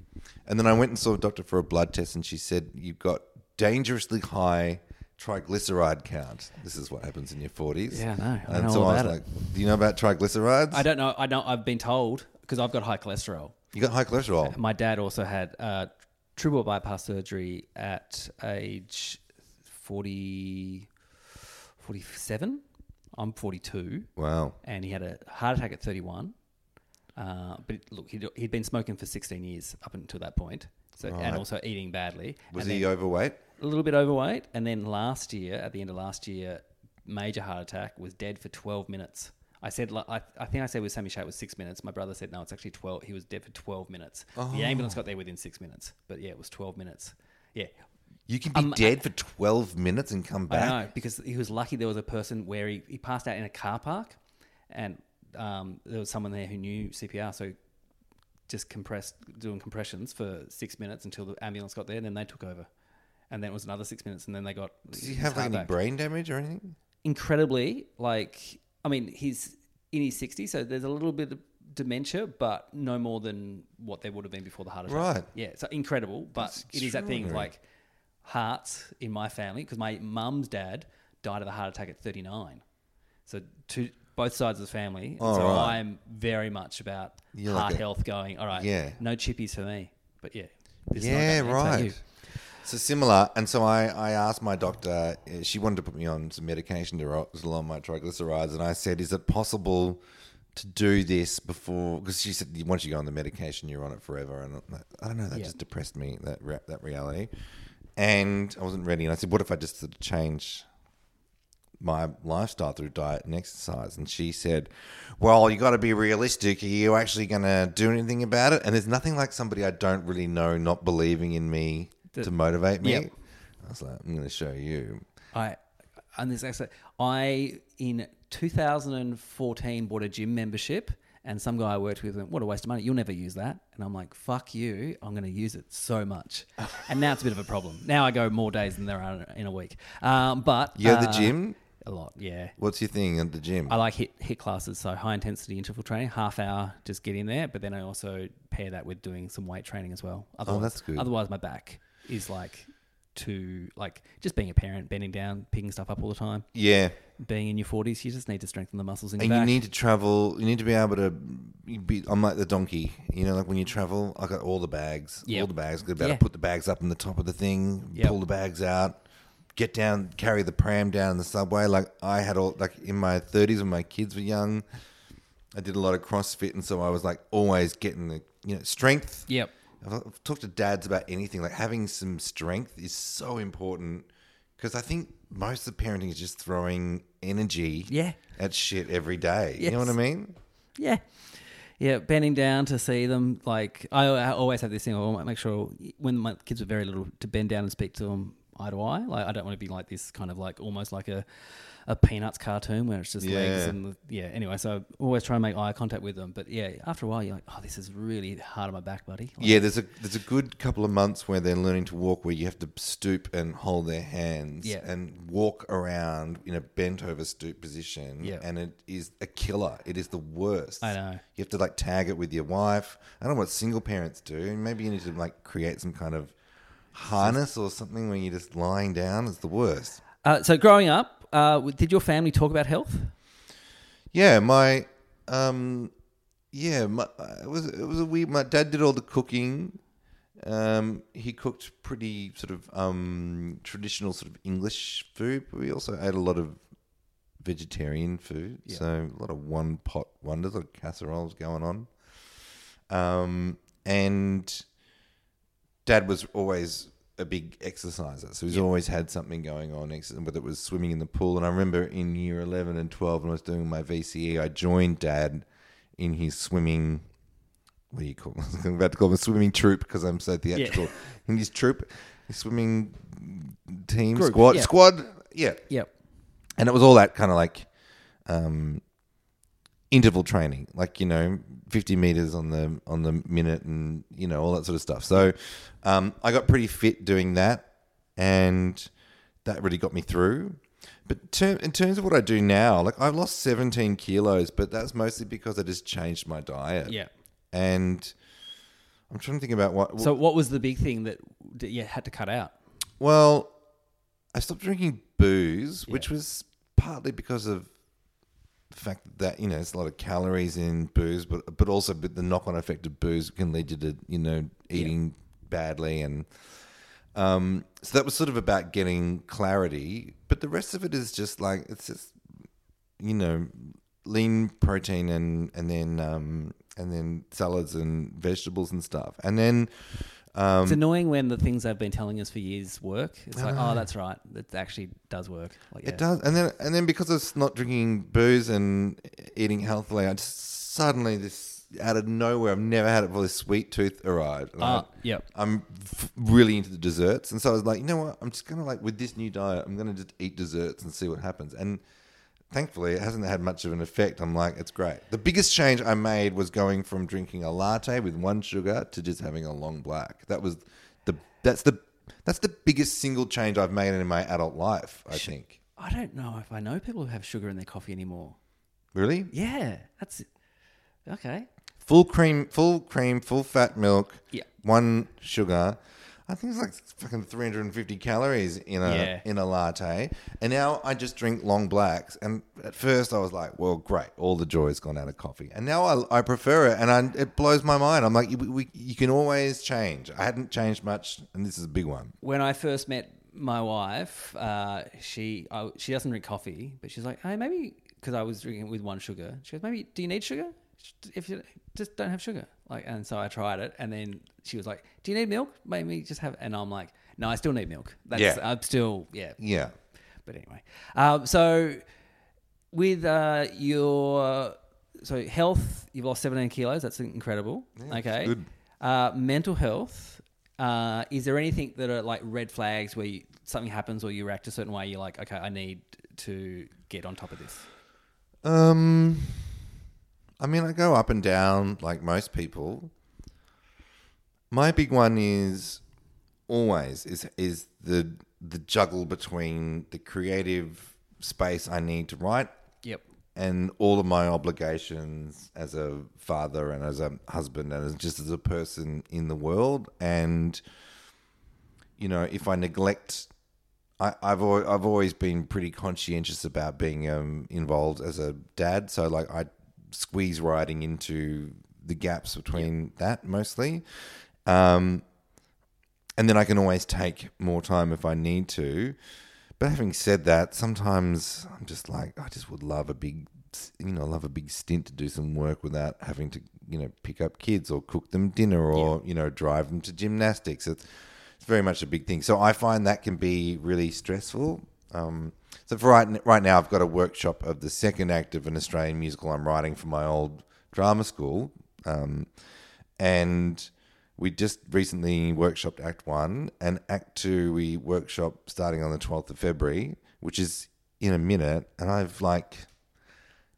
And then I went and saw a doctor for a blood test, and she said you've got dangerously high triglyceride count. This is what happens in your forties. Yeah, I know. I and know so all I was it. like, "Do you know about triglycerides? I don't know. I know. I've been told because I've got high cholesterol. You got high cholesterol. My dad also had uh, triple bypass surgery at age 40, 47. I'm 42. Wow. And he had a heart attack at 31. Uh, but look, he'd, he'd been smoking for 16 years up until that point. So, Right. and also eating badly. Was And he then overweight? a little bit overweight? And then last year, at the end of last year, major heart attack, was dead for 12 minutes. I said, I, I think I said with Sammy J it was six minutes. My brother said, no, it's actually 12. He was dead for 12 minutes. The Oh. ambulance got there within six minutes. But yeah, it was 12 minutes. Yeah. You can be Um, dead for twelve minutes and come back. I know because he was lucky. There was a person where he, he passed out in a car park, and um, there was someone there who knew CPR, so just compressed doing compressions for six minutes until the ambulance got there, and then they took over, and then it was another six minutes, and then they got. Did he have like any brain damage or anything? Incredibly, like I mean, he's in his sixties, so there's a little bit of dementia, but no more than what there would have been before the heart attack. Right. Yeah, so incredible, but That's it is that thing like hearts in my family because my mum's dad died of a heart attack at 39. So two both sides of the family. All so right. I'm very much about You're heart like a- health going, all right, Yeah. no chippies for me. But yeah. this Yeah, about me, it's right. So similar, and so I, I asked my doctor. uh, She wanted to put me on some medication to lower my triglycerides, and I said, "Is it possible to do this before?" Because she said, "Once you go on the medication, you're on it forever." And I don't know, that Yeah. just depressed me that re- that reality, and I wasn't ready. And I said, "What if I just sort of change my lifestyle through diet and exercise?" And she said, "Well, you got to be realistic. Are you actually going to do anything about it?" And there's nothing like somebody I don't really know not believing in me The- to motivate me. Yep. I was like, I'm going to show you. I and this actually, I in 2014 bought a gym membership, and some guy I worked with went, "What a waste of money! You'll never use that." And I'm like, "Fuck you! I'm going to use it so much." *laughs* and now it's a bit of a problem. Now I go more days than there are in a week. Um, but You have the uh, gym. a lot, yeah. What's your thing at the gym? I like HIIT HIIT classes, so high intensity interval training, half hour, just get in there. But then I also pair that with doing some weight training as well. Otherwise, Oh, that's good. Otherwise, my back is like to like just being a parent, bending down, picking stuff up all the time. yeah. Being in your forties, you just need to strengthen the muscles in And your you need to travel. You need to be able to be. I'm like the donkey. You know, like when you travel, I got all the bags. Yep. All the bags. Got to Yeah. put the bags up on the top of the thing. Yep. Pull the bags out. Get down. Carry the pram down in the subway. Like I had all. Like in my 30s when my kids were young, I did a lot of CrossFit, and so I was like always getting the you know strength. Yep. I've, I've talked to dads about anything. Like having some strength is so important because I think most of parenting is just throwing energy Yeah. at shit every day. You know what I mean? Yeah. Yeah, bending down to see them. Like I, I always have this thing. I want to make sure when my kids were very little to bend down and speak to them eye to eye. Like I don't want to be like this kind of like almost like a a Peanuts cartoon where it's just legs Yeah. and yeah. Anyway, so I always try and make eye contact with them. But yeah, after a while, you're like, oh, this is really hard on my back, buddy. Like, Yeah, there's a there's a good couple of months where they're learning to walk, where you have to stoop and hold their hands Yeah. and walk around in a bent over stoop position. Yeah. and it is a killer. It is the worst. I know. You have to like tag it with your wife. I don't know what single parents do. Maybe you need to like create some kind of harness or something where you're just lying down. It's the worst. Uh, so growing up, uh, did your family talk about health? Yeah, my um, yeah, my, it was it was a weird. My dad did all the cooking. Um, he cooked pretty sort of um traditional sort of English food, but we also ate a lot of vegetarian food. Yeah. So a lot of one pot wonders, like casseroles going on. Um, and dad was always a big exerciser, so he's Yep. always had something going on, whether it was swimming in the pool. And I remember in year eleven and twelve, when I was doing my VCE, I joined dad in his swimming. What do you call? *laughs* I was about to call him a swimming troop because I'm so theatrical. In his troop, his swimming team Group, squad yeah. squad, yeah, Yep. and it was all that kind of like um, interval training, like you know, fifty meters on the on the minute, and you know all that sort of stuff. So um, I got pretty fit doing that, and that really got me through. But ter- in terms of what I do now, like I've lost seventeen kilos, but that's mostly because I just changed my diet. Yeah. and I'm trying to think about what. So what was the big thing that, that you had to cut out? Well, I stopped drinking booze, which was partly because of the fact that you know it's a lot of calories in booze, but but also but the knock-on effect of booze can lead you to you know eating badly, and um, so that was sort of about getting clarity. But the rest of it is just like it's just you know lean protein and and then um, and then salads and vegetables and stuff, and then. Um, It's annoying when the things they've been telling us for years work. It's like, oh, that's right. It actually does work. Like, yeah. It does, and then and then because of not drinking booze and eating healthily, I just suddenly this out of nowhere, I've never had it before. This sweet tooth arrived. Ah, yep. I'm f- really into the desserts, and so I was like, you know what? I'm just gonna like with this new diet, I'm gonna just eat desserts and see what happens. And thankfully, it hasn't had much of an effect. I'm like, it's great. The biggest change I made was going from drinking a latte with one sugar to just having a long black. That was the that's the that's the biggest single change I've made in my adult life. I think. I don't know if I know people who have sugar in their coffee anymore. Really? Yeah, that's okay. Full cream, full cream, full fat milk. Yeah. One sugar. I think it's like fucking 350 calories in a Yeah. in a latte. And now I just drink long blacks. And at first I was like, well, great, all the joy's gone out of coffee. And now I, I prefer it, and I, it blows my mind. I'm like, you, we, you can always change. I hadn't changed much, and this is a big one. When I first met my wife, uh, she I, she doesn't drink coffee, but she's like, hey, maybe because I was drinking with one sugar. She goes, maybe do you need sugar? If you just don't have sugar, like, and so I tried it, and then she was like, "Do you need milk? Maybe just have." And I'm like, "No, I still need milk. That's, Yeah. I'm still, yeah, Yeah. But anyway, um, so with uh, your so health, you've lost 17 kilos. That's incredible. okay. good. Uh, mental health. Uh, is there anything that are like red flags where you, something happens or you react a certain way? You're like, okay, I need to get on top of this. Um, I mean, I go up and down like most people. My big one is always is is the the juggle between the creative space I need to write Yep. and all of my obligations as a father and as a husband and as just as a person in the world and you know if I neglect I, I've always, I've always been pretty conscientious about being um, involved as a dad so like I squeeze writing into the gaps between that mostly um, and then I can always take more time if I need to. But having said that, sometimes I'm just like, I just would love a big, you know, love a big stint to do some work without having to, you know, pick up kids or cook them dinner or you know drive them to gymnastics. It's it's very much a big thing. So I find that can be really stressful. Um, so for right right now, I've got a workshop of the second act of an Australian musical I'm writing for my old drama school, um, and we just recently workshopped Act One, and Act Two we workshop starting on the twelfth of February, which is in a minute, and I've like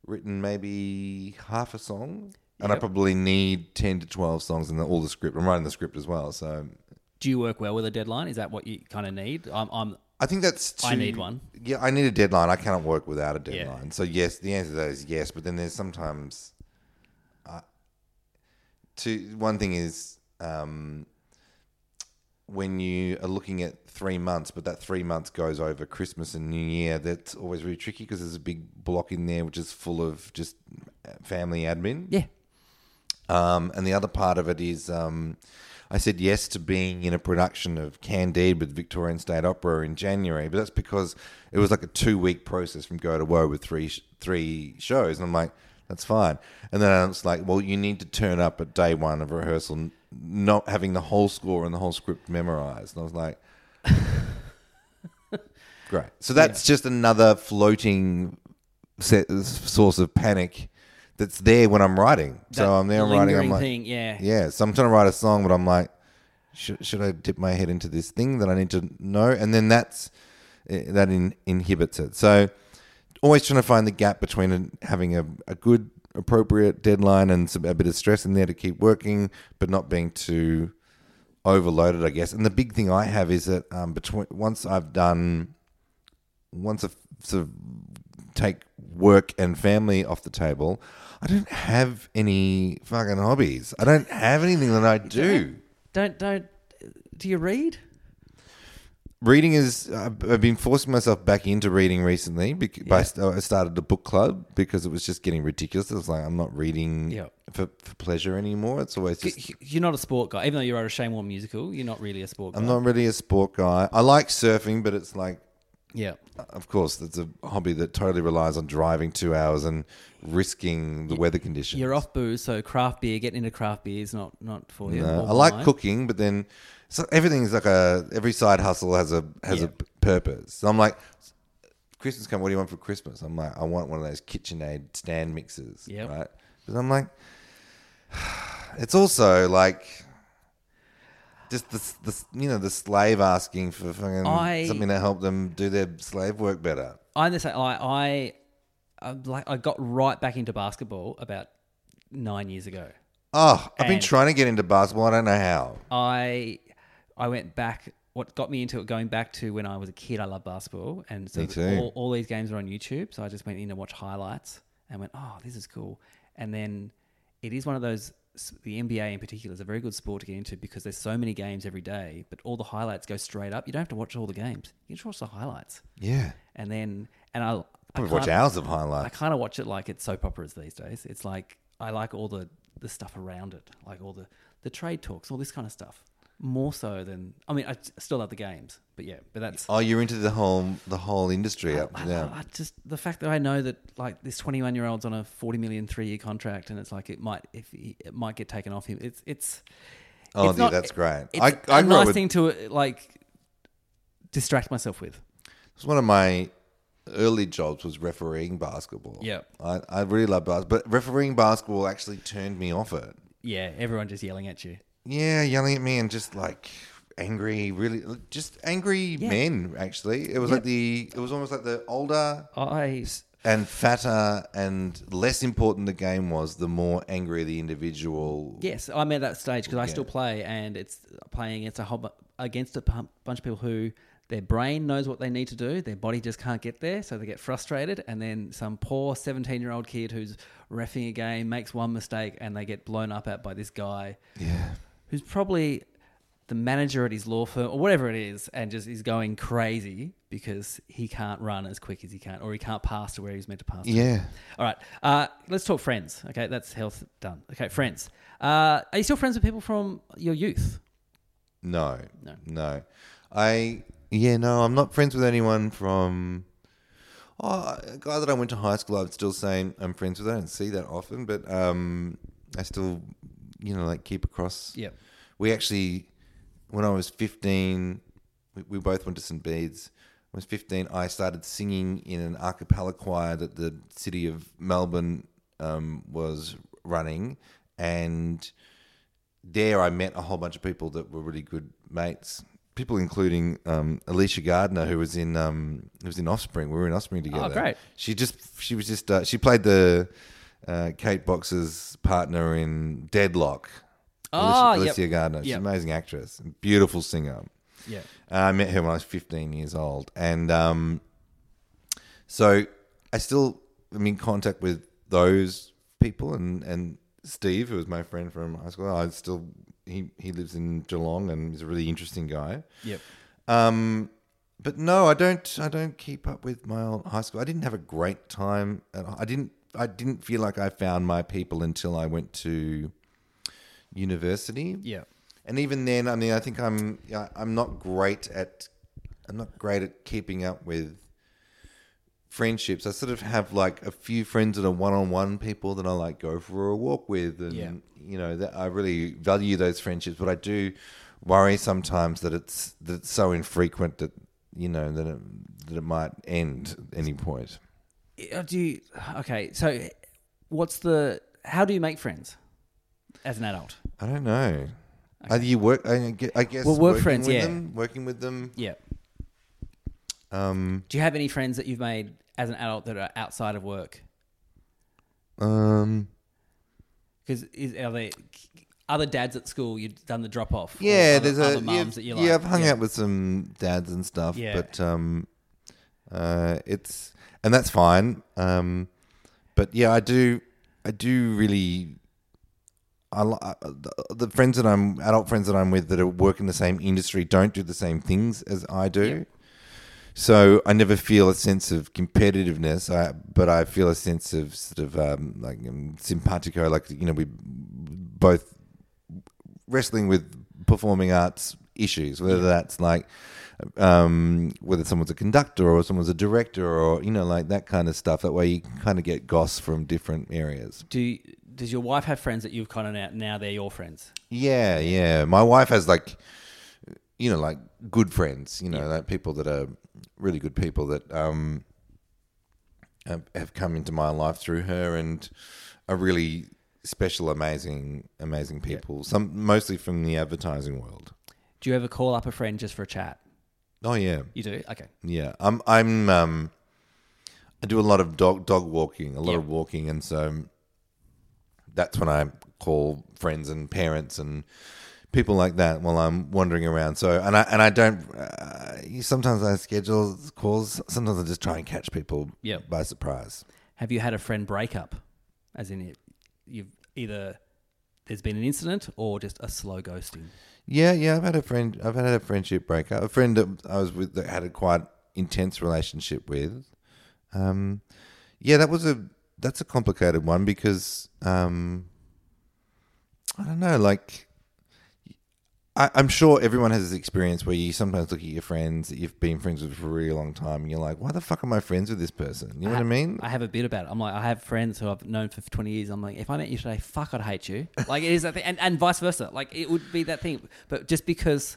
written maybe half a song, and I probably need ten to twelve songs in the, all the script. I'm writing the script as well, so Do you work well with a deadline? Is that what you kind of need? I'm, I'm I think that's. Too, I need one. Yeah, I need a deadline. I cannot work without a Yeah. deadline. So yes, the answer to that is yes. But then there's sometimes. Uh, to one thing is um, when you are looking at three months, but that three months goes over Christmas and New Year. That's always really tricky because there's a big block in there which is full of just family admin. yeah. Um, and the other part of it is um, I said yes to being in a production of Candide with Victorian State Opera in January, but that's because it was like a two week process from go to woe with three three shows. And I'm like, that's fine. And then it's like, well, you need to turn up at day one of rehearsal, not having the whole score and the whole script memorized. And I was like, *laughs* great. So that's just another floating set, source of panic that's there when I'm writing. so I'm there I'm writing. I'm like, thing, yeah. yeah. So I'm trying to write a song, but I'm like, should, should I dip my head into this thing that I need to know? And then that's eh, that in, inhibits it. So always trying to find the gap between having a, a good, appropriate deadline and some, a bit of stress in there to keep working, but not being too overloaded, I guess. And the big thing I have is that um, between once I've done, once I sort of take work and family off the table, I don't have any fucking hobbies. I don't have anything that I do. Don't don't. Do you read? Reading is. I've been forcing myself back into reading recently. Because I started a book club because it was just getting ridiculous. It was like I'm not reading Yeah. for, for pleasure anymore. It's always just. You're not a sport guy, even though you wrote a Shane Warne musical. You're not really a sport guy. I'm not really a sport guy. I like surfing, but it's like Yeah. Of course, it's a hobby that totally relies on driving two hours and risking the weather conditions. You're off booze, so craft beer. Getting into craft beer is not not for you. No, I like cooking, but then so everything's like a every side hustle has a has Yeah. a purpose. So I'm like, Christmas come. What do you want for Christmas? I'm like, I want one of those KitchenAid stand mixers. Yeah. Right. But I'm like, *sighs* it's also like. Just the, the you know the slave asking for fucking I- something to help them do their slave work better. I understand. I, I, I like I got right back into basketball about nine years ago. Oh, I've been And- trying to get into basketball. I don't know how. I I went back. What got me into it? Going back to when I was a kid, I loved basketball, and so Me too. All, all these games are on YouTube. So I just went in to watch highlights and went, "Oh, this is cool." And then it is one of those. The NBA in particular is a very good sport to get into because there's so many games every day, but all the highlights go straight up. You don't have to watch all the games. You just watch the highlights, Yeah, and then and I I probably watch hours of highlights. I kind of watch it like it's soap operas these days. It's like I like all the the stuff around it, like all the the trade talks, all this kind of stuff. More so than I mean, I still love the games, but yeah, but that's Oh, you're into the whole the whole industry up I, to now. I just the fact that I know that like this 21 year old's on a 40 million three year contract, and it's like it might if he, it might get taken off him. It's it's Oh, it's yeah, not- that's great. It's I I a grew up nice with. thing to uh, like distract myself with. It's one of my early jobs was refereeing basketball. Yeah. I, I really love basketball, but refereeing basketball actually turned me off it. Yeah, everyone just yelling at you. Yeah, yelling at me and just like angry, really, just angry Yeah. men. Actually, it was Yeah. like the it was almost like the older I and fatter and less important the game was, the more angry the individual. Yes, I'm at that stage because I Yeah. still play, and it's playing against a whole bu- against a bunch of people who their brain knows what they need to do, their body just can't get there, so they get frustrated, and then some poor 17 year old kid who's refing a game makes one mistake, and they get blown up at by this guy Yeah. Who's probably the manager at his law firm or whatever it is, and just is going crazy because he can't run as quick as he can, or he can't pass to where he's meant to pass. to. Yeah. All right. Uh, let's talk friends. Okay, that's health done. Okay, friends. Uh, are you still friends with people from your youth? No. No. No. I yeah, no, I'm not friends with anyone from oh, a guy that I went to high school I'd still say I'm friends with. I don't see that often, but um I still you know, like keep across Yeah. we actually when I was 15 we, we both went to St. Bede's. When I was 15 I started singing in an a cappella choir that the city of Melbourne um, was running and there I met a whole bunch of people that were really good mates. People including um, Alicia Gardiner, who was in um, who was in Offspring. We were in Offspring together. Oh, great. She just she was just uh, she played the uh, Kate Box's partner in Deadloch. Oh, Alicia, yep. Gardiner. She's Yep. an amazing actress, beautiful singer. Yeah. Uh, I met her when I was 15 years old. And um, so I still am in contact with those people and, and Steve, who was my friend from high school. I still, he, he lives in Geelong and he's a really interesting guy. Yep. Um, but no, I don't. I don't keep up with my old high school. I didn't have a great time. At, I didn't. I didn't feel like I found my people until I went to university. Yeah. And even then, I mean, I think I'm I'm not great at I'm not great at keeping up with friendships. I sort of have like a few friends that are one-on-one people that I like go for a walk with, and Yeah. you know that I really value those friendships. But I do worry sometimes that it's that it's so infrequent that you know that it, that it might end at any point. Uh, Do you, okay, so what's the how do you make friends as an adult? I don't know. Either you work, I gue- I guess. Well, work working friends, with yeah. them, working with them. Yeah. Um, Do you have any friends that you've made as an adult that are outside of work? um, Because is are there other dads at school you've done the drop off? Yeah, other, there's a other yeah, mums that you like. yeah. I've hung out with some dads and stuff, Yeah. but um, uh, it's and that's fine. Um, but yeah, I do, I do really. I uh, the, the friends that I'm adult friends that I'm with that are work in the same industry don't do the same things as I do. Yep. So I never feel a sense of competitiveness, I, but I feel a sense of sort of um, like um, simpatico, like you know we both wrestling with performing arts issues, whether that's like um, whether someone's a conductor or someone's a director or you know like that kind of stuff. That way you kind of get goss from different areas. Do you, does your wife have friends that you've kind of now, now they're your friends? Yeah, yeah. My wife has like, you know, like good friends. You know, like people that are really good people that um have have come into my life through her and are really special, amazing, amazing people. Some mostly from the advertising world. Do you ever call up a friend just for a chat? Oh yeah, You do? Okay. yeah. I'm I'm um I do a lot of dog dog walking, a lot Yep. of walking, and so that's when I call friends and parents and people like that while I'm wandering around. So and I and I don't. Uh, sometimes I schedule calls. Sometimes I just try and catch people Yep. by surprise. Have you had a friend breakup? As in, it, you've either there's been an incident or just a slow ghosting. Yeah, yeah. I've had a friend. I've had a friendship breakup. A friend that I was with that had a quite intense relationship with. Um, yeah, that was a that's a complicated one because um, I don't know. Like, I, I'm sure everyone has this experience where you sometimes look at your friends that you've been friends with for a really long time, and you're like, "Why the fuck am I friends with this person?" You know what I mean? I have a bit about it. I'm like, I have friends who I've known for 20 years. I'm like, if I met you today, fuck, I'd hate you. *laughs* Like, it is that thing. And, and vice versa. Like, it would be that thing. But just because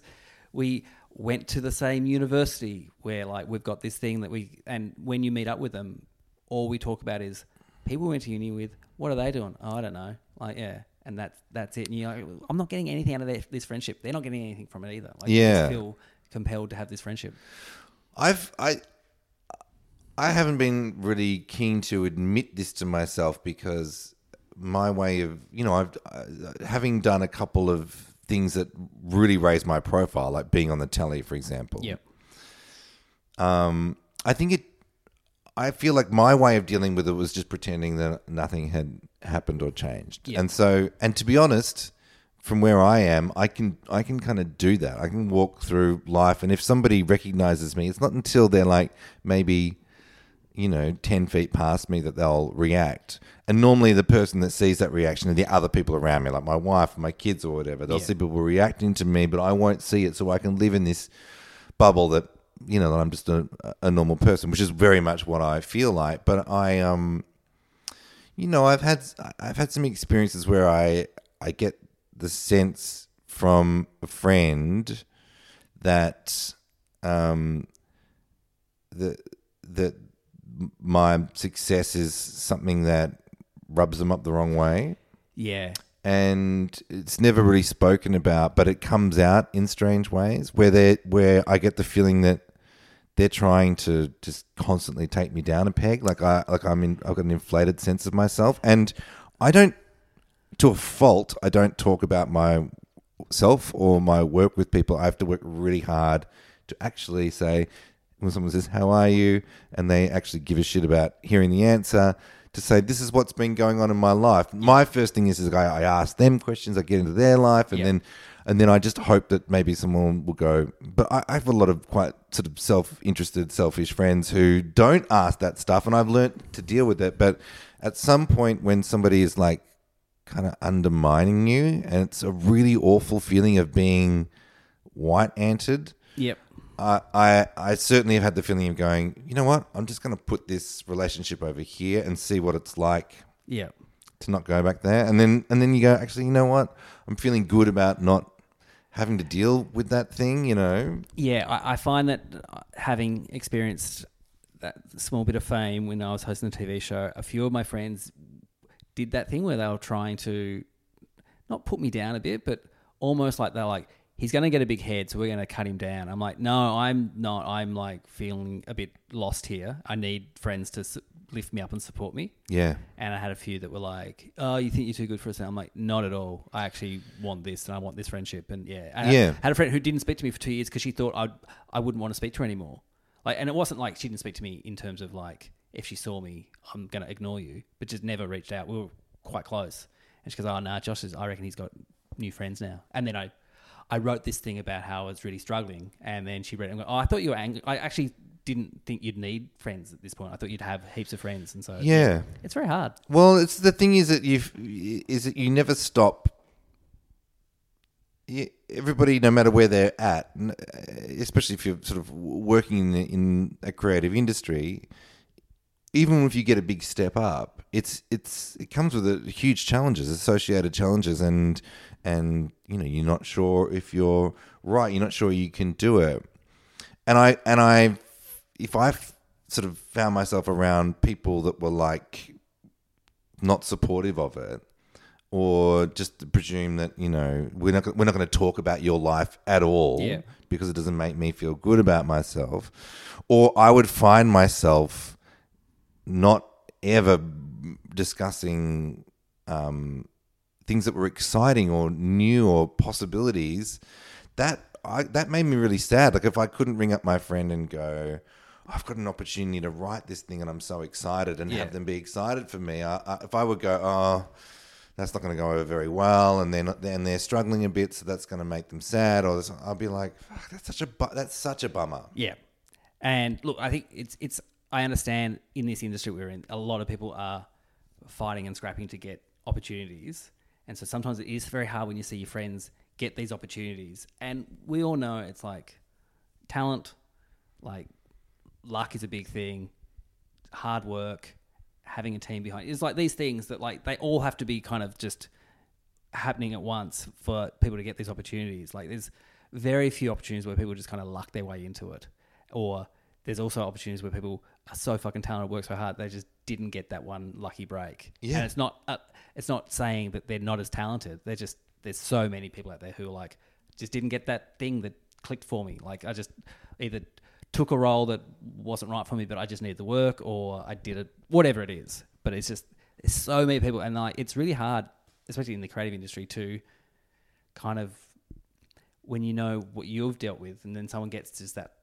we went to the same university where, like, we've got this thing that we, and when you meet up with them, all we talk about is people we went to uni with, what are they doing? Oh, I don't know. Like, yeah. And that's that's it. And you're like, I'm not getting anything out of their, this friendship. They're not getting anything from it either. Like, you Yeah. just feel compelled to have this friendship. I've I I haven't been really keen to admit this to myself because my way of you know I've uh, having done a couple of things that really raised my profile, like being on the telly, for example. Yep. Um, I think it. I feel like my way of dealing with it was just pretending that nothing had happened or changed, Yeah. and so and to be honest, from where I am, I can I can kind of do that. I can walk through life, and if somebody recognizes me, it's not until they're like maybe you know, 10 feet past me that they'll react. And normally the person that sees that reaction are the other people around me, like my wife, my kids, or whatever. They'll Yeah. see people reacting to me, but I won't see it. So I can live in this bubble that, you know, that I'm just a, a normal person, which is very much what I feel like. But I, um, you know, I've had, I've had some experiences where I, I get the sense from a friend that, um, that, that my success is something that rubs them up the wrong way. Yeah. and it's never really spoken about, but it comes out in strange ways where they where I get the feeling that they're trying to just constantly take me down a peg. Like I like I'm in I've got an inflated sense of myself, and I don't to a fault. I don't talk about myself or my work with people. I have to work really hard to actually say when someone says how are you, and they actually give a shit about hearing the answer. To say this is what's been going on in my life. My first thing is, is I, I ask them questions, I get into their life, and Yeah. then and then I just hope that maybe someone will go. But I, I have a lot of quite sort of self-interested, selfish friends who don't ask that stuff, and I've learnt to deal with it. But at some point, when somebody is like kind of undermining you, and it's a really awful feeling of being white-anted. Yep. I, I I certainly have had the feeling of going. You know what? I'm just going to put this relationship over here and see what it's like Yep. to not go back there and then and then you go actually you know what i'm feeling good about not having to deal with that thing you know Yeah, I, I find that uh, having experienced that small bit of fame when I was hosting a TV show, a few of my friends did that thing where they were trying to not put me down a bit, but almost like they're like, he's going to get a big head, so we're going to cut him down. I'm like, no, I'm not. I'm like feeling a bit lost here. I need friends to lift me up and support me. yeah And I had a few that were like, "Oh, you think you're too good for us?" And I'm like, "Not at all. I actually want this, and I want this friendship." And yeah, and Yeah. I had a friend who didn't speak to me for two years because she thought I I wouldn't want to speak to her anymore. Like, and it wasn't like she didn't speak to me in terms of like if she saw me, I'm gonna ignore you, but just never reached out. We were quite close, and she goes, "Oh, nah, Josh is. I reckon he's got new friends now." And then I. I wrote this thing about how I was really struggling, and then she read it and go, "Oh, I thought you were angry. I actually didn't think you'd need friends at this point. I thought you'd have heaps of friends." And so, yeah it's very hard. well it's the thing is that you've is that you never stop you, everybody no matter where they're at uh, especially if you're sort of working in, in a creative industry even if you get a big step up, it's it's it comes with a, huge challenges, associated challenges, and and you know you're not sure if you're right, you're not sure you can do it, and I and I, if I sort of found myself around people that were like not supportive of it, or just presume that you know we're not we're not going to talk about your life at all Yeah. because it doesn't make me feel good about myself, or I would find myself not ever discussing um, things that were exciting or new or possibilities. That I, that made me really sad. Like if I couldn't ring up my friend and go. I've got an opportunity to write this thing, and I'm so excited, and Yeah. have them be excited for me. I, I, if I would go, oh, that's not going to go over very well, and then and they're struggling a bit, so that's going to make them sad, or this, I'll be like, Fuck, that's such a bu- that's such a bummer. Yeah, and look, I think it's it's. I understand in this industry we're in, a lot of people are fighting and scrapping to get opportunities, and so sometimes it is very hard when you see your friends get these opportunities, and we all know it's like talent, like luck is a big thing, hard work, having a team behind. It's like these things that like they all have to be kind of just happening at once for people to get these opportunities. Like there's very few opportunities where people just kind of luck their way into it, or there's also opportunities where people are so fucking talented, work so hard, they just didn't get that one lucky break. Yeah. and it's not uh, it's not saying that they're not as talented. They're just there's so many people out there who are like just didn't get that thing that clicked for me. Like I just either took a role that wasn't right for me, but I just needed the work, or I did it, whatever it is. But it's just there's so many people, and like it's really hard, especially in the creative industry, to kind of when you know what you've dealt with, and then someone gets just that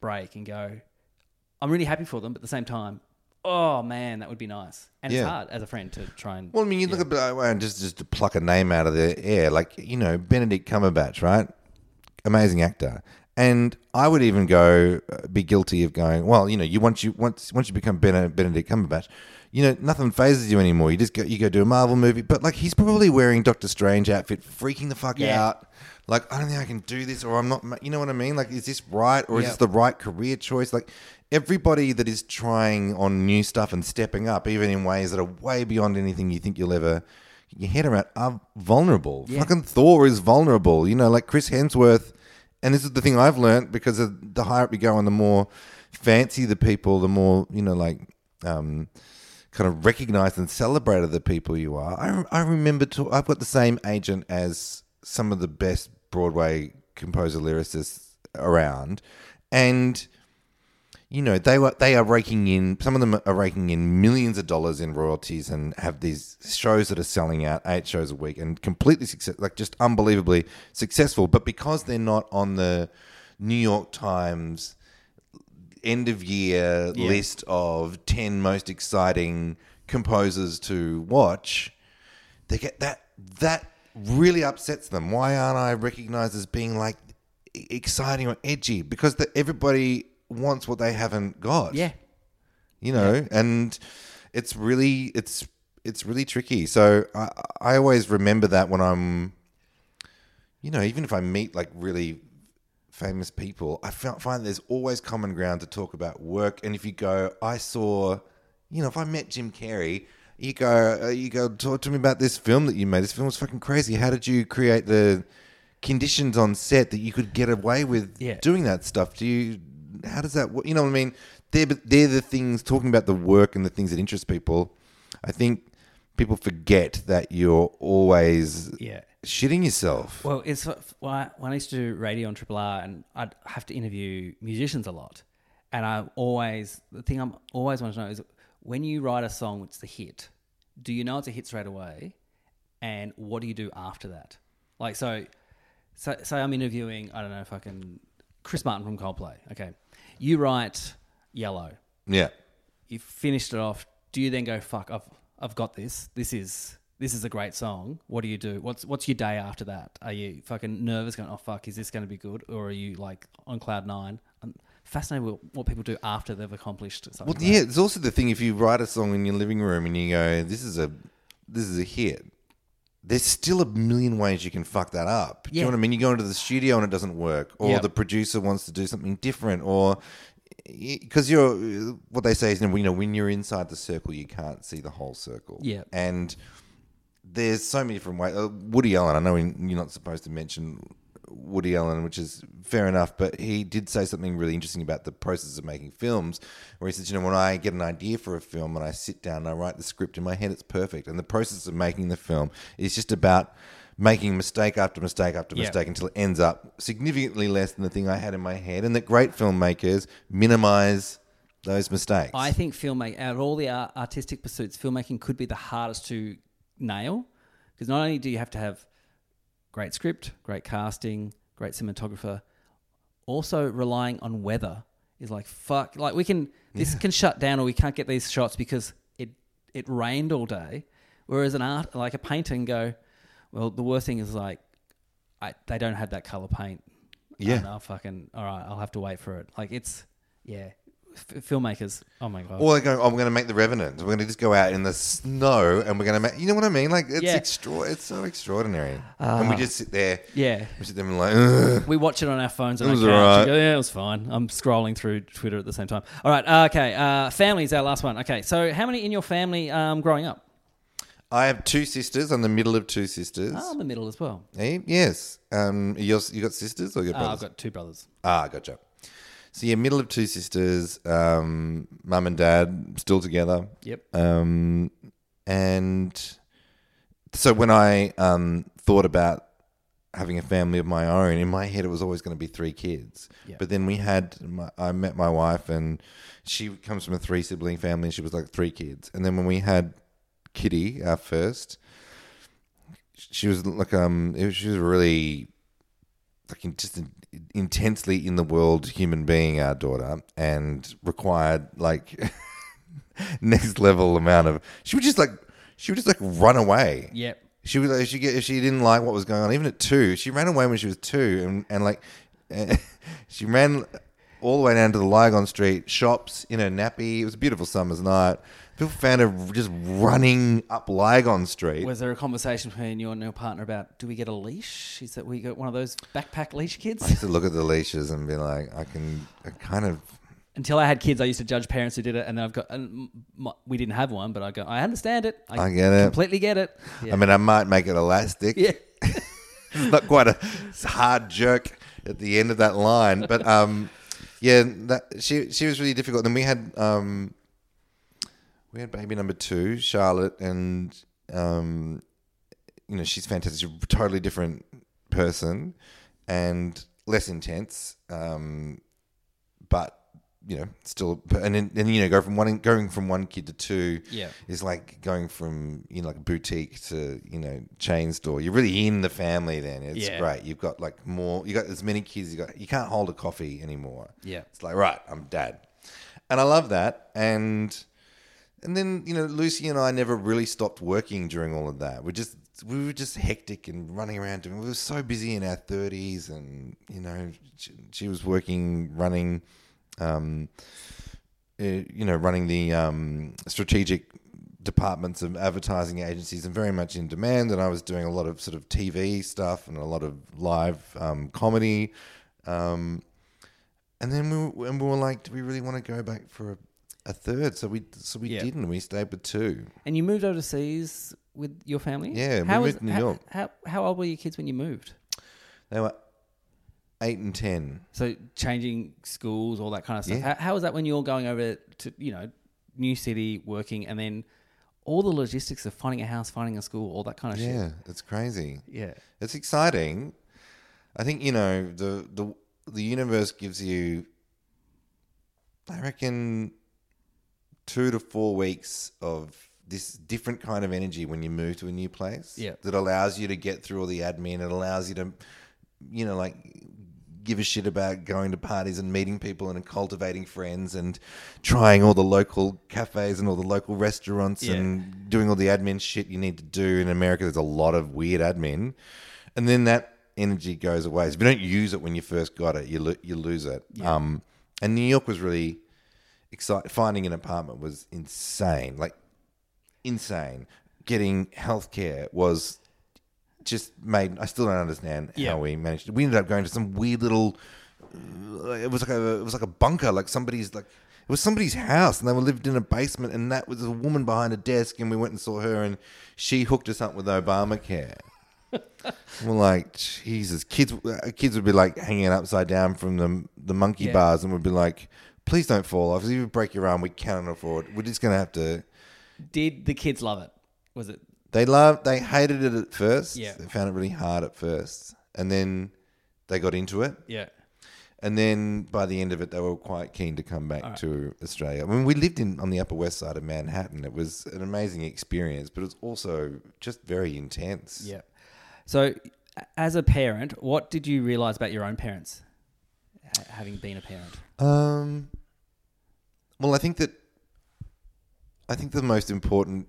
break and go, I'm really happy for them, but at the same time, oh man, that would be nice. And Yeah. it's hard as a friend to try and. Well, I mean, you look at uh, just just to pluck a name out of the air, like you know Benedict Cumberbatch, right? Amazing actor, and I would even go uh, be guilty of going. Well, you know, you once you once once you become Bene- Benedict Cumberbatch, you know nothing phases you anymore. You just go you go do a Marvel movie, but like he's probably wearing Doctor Strange outfit, freaking the fuck Yeah. out. Like I don't think I can do this, or I'm not. ma- You know what I mean? Like, is this right, or is Yep. this the right career choice? Like everybody that is trying on new stuff and stepping up, even in ways that are way beyond anything you think you'll ever get your head around, are vulnerable. Fucking Thor is vulnerable. You know, like Chris Hemsworth. And this is the thing I've learned because the higher up you go and the more fancy the people, the more you know, like um, kind of recognized and celebrated the people you are. I, I remember to, I've got the same agent as some of the best Broadway composer lyricists around, and you know they were they are raking in some of them are raking in millions of dollars in royalties and have these shows that are selling out eight shows a week and completely success like just unbelievably successful. But because they're not on the New York Times end of year Yeah. list of 10 most exciting composers to watch they get that that really upsets them. Why aren't i recognized as being like exciting or edgy? Because the, everybody wants what they haven't got. Yeah. you know and it's really it's it's really tricky. So i i always remember that when i'm you know even if i meet like really famous people i find there's always common ground to talk about work. And if you go i saw you know if i met jim carrey you go uh, you go talk to me about this film that you made. This film was fucking crazy. How did you create the conditions on set that you could get away with Yeah. doing that stuff? Do you how does that work you know what i mean they're, they're the things talking about the work and the things that interest people i think people forget that you're always Yeah. shitting yourself Well, it's when I, when I used to do radio on Triple R, and I'd have to interview musicians a lot, and I always the thing I'm always want to know is when you write a song, it's the hit. Do you know it's a hit straight away, and what do you do after that? Like so, so say I'm interviewing I don't know fucking Chris Martin from Coldplay. Okay, you write Yellow, yeah you finished it off. Do you then go fuck? I've I've got this. This is this is a great song. What do you do? What's what's your day after that? Are you fucking nervous? Going oh fuck, is this going to be good? Or are you like on cloud nine? I'm fascinated with what people do after they've accomplished something. Well, great. yeah, it's also the thing if you write a song in your living room and you go, "This is a, this is a hit." There's still a million ways you can fuck that up. Do you Yeah. know what I mean? You go into the studio and it doesn't work, or Yep. the producer wants to do something different, or because you're what they say is, you know, when you're inside the circle, you can't see the whole circle. Yep. and there's so many different ways. Uh, Woody Allen, I know you're not supposed to mention Woody Allen, which is fair enough, but he did say something really interesting about the process of making films, where he says, you know, when I get an idea for a film and I sit down and I write the script in my head, it's perfect. And the process of making the film is just about making mistake after mistake after Yeah. mistake until it ends up significantly less than the thing I had in my head. And that great filmmakers minimize those mistakes. I think filmmaking, out of all the art, artistic pursuits, filmmaking could be the hardest to nail because not only do you have to have great script, great casting, great cinematographer, also relying on weather is like fuck. Like we can this can shut down or we can't get these shots because it it rained all day. Whereas an art like a painter can go, well, the worst thing is like I, they don't have that color paint. Yeah. And I'll fucking all right. I'll have to wait for it. Like it's yeah. F- filmmakers. Oh my god. Or they go, oh, we're going to make the Revenant. We're going to just go out in the snow and we're going to make. You know what I mean? Like it's Yeah. extra. It's so extraordinary. and we just sit there. yeah. We sit there and like, Ugh. We watch it on our phones on It our was and alright. go, yeah, it was fine. I'm scrolling through Twitter at the same time. All right. Uh, okay. Uh, family is our last one. Okay. So, how many in your family um, growing up? I have two sisters. I'm the middle of two sisters. Oh, I'm the middle as well. Eh? Yes. Um, you you got sisters or your Uh, brothers? I've got two brothers. Ah, gotcha. So yeah, middle of two sisters. Um, mum and dad still together. Yep. Um, and so when I um, thought about having a family of my own, in my head it was always going to be three kids. Yeah. But then we had, my, I met my wife, and she comes from a three sibling family, and she was like three kids. And then when we had Kitty, our first, she was like um, was, she was really like in- just intensely in the world human being, our daughter, and required like *laughs* next level amount of. She would just like she would just like run away. Yep. She would if she get if she didn't like what was going on, even at two, she ran away when she was two, and and like *laughs* she ran all the way down to the Lygon Street shops in her nappy. It was a beautiful summer's night. People found her just running up Lygon Street. Was there a conversation between you and your partner about do we get a leash? Is that we got one of those backpack leash kids? I used to look at the leashes and be like, I can, I kind of Until I had kids, I used to judge parents who did it, and then I've got. And m- we didn't have one, but I go, I understand it. I get it. Completely get it. Yeah. I mean, I might make it elastic. yeah. *laughs* Not quite a hard jerk at the end of that line, but um, yeah, that she she was really difficult. Then we had um, we had baby number two, Charlotte, and um, you know she's fantastic. She's a totally different person and less intense, um, but you know still. And then, then you know go from one going from one kid to two Yeah. is like going from you know like a boutique to you know chain store. You're really in the family then. It's Yeah. great. You've got like more. You got as many kids. You got. You can't hold a coffee anymore. Yeah. It's like right, I'm dad, and I love that. And and then you know Lucy and I never really stopped working during all of that. We just we were just hectic and running around doing. We were so busy in our thirties, and you know she, she was working, running, um, uh, you know, running the um, strategic departments of advertising agencies and very much in demand. And I was doing a lot of sort of TV stuff and a lot of live um, comedy. Um, and then we were, and we were like, do we really want to go back for a, a third? So we so we Yeah. didn't. We stayed with two. And you moved overseas with your family? Yeah, we How moved to New how, York. How, how old were your kids when you moved? They were eight and ten. So changing schools, all that kind of stuff. Yeah. How, how was that when you're going over to, you know, new city, working, and then all the logistics of finding a house, finding a school, all that kind of shit? Yeah, it's crazy. Yeah. It's exciting. I think you know the the the universe gives you. I reckon two to four weeks of this different kind of energy when you move to a new place. Yeah. that allows you to get through all the admin. It allows you to, you know, like give a shit about going to parties and meeting people and cultivating friends and trying all the local cafes and all the local restaurants Yeah. and doing all the admin shit you need to do. In America, there's a lot of weird admin, and then that energy goes away. So if you don't use it when you first got it, you lo- you lose it. Um, and New York was really exciting. Finding an apartment was insane, like insane. Getting healthcare was just made. I still don't understand Yeah. how we managed. We ended up going to some weird little. uh, It was like a. It was like a bunker. Like somebody's like. It was somebody's house, and they were lived in a basement, and that was a woman behind a desk, and we went and saw her, and she hooked us up with Obamacare. *laughs* We're like, Jesus, kids, uh, kids would be like hanging upside down from the the monkey Yeah. bars, and would be like, "Please don't fall off. If you break your arm, we cannot afford. We're just gonna have to." Did the kids love it? Was it? They loved, they hated it at first. Yeah. they found it really hard at first, and then they got into it, Yeah. and then by the end of it, they were quite keen to come back to Australia. I mean, we lived in on the Upper West Side of Manhattan. It was an amazing experience, but it was also just very intense. Yeah. So, as a parent, what did you realize about your own parents, ha- having been a parent? Um. Well, I think that I think the most important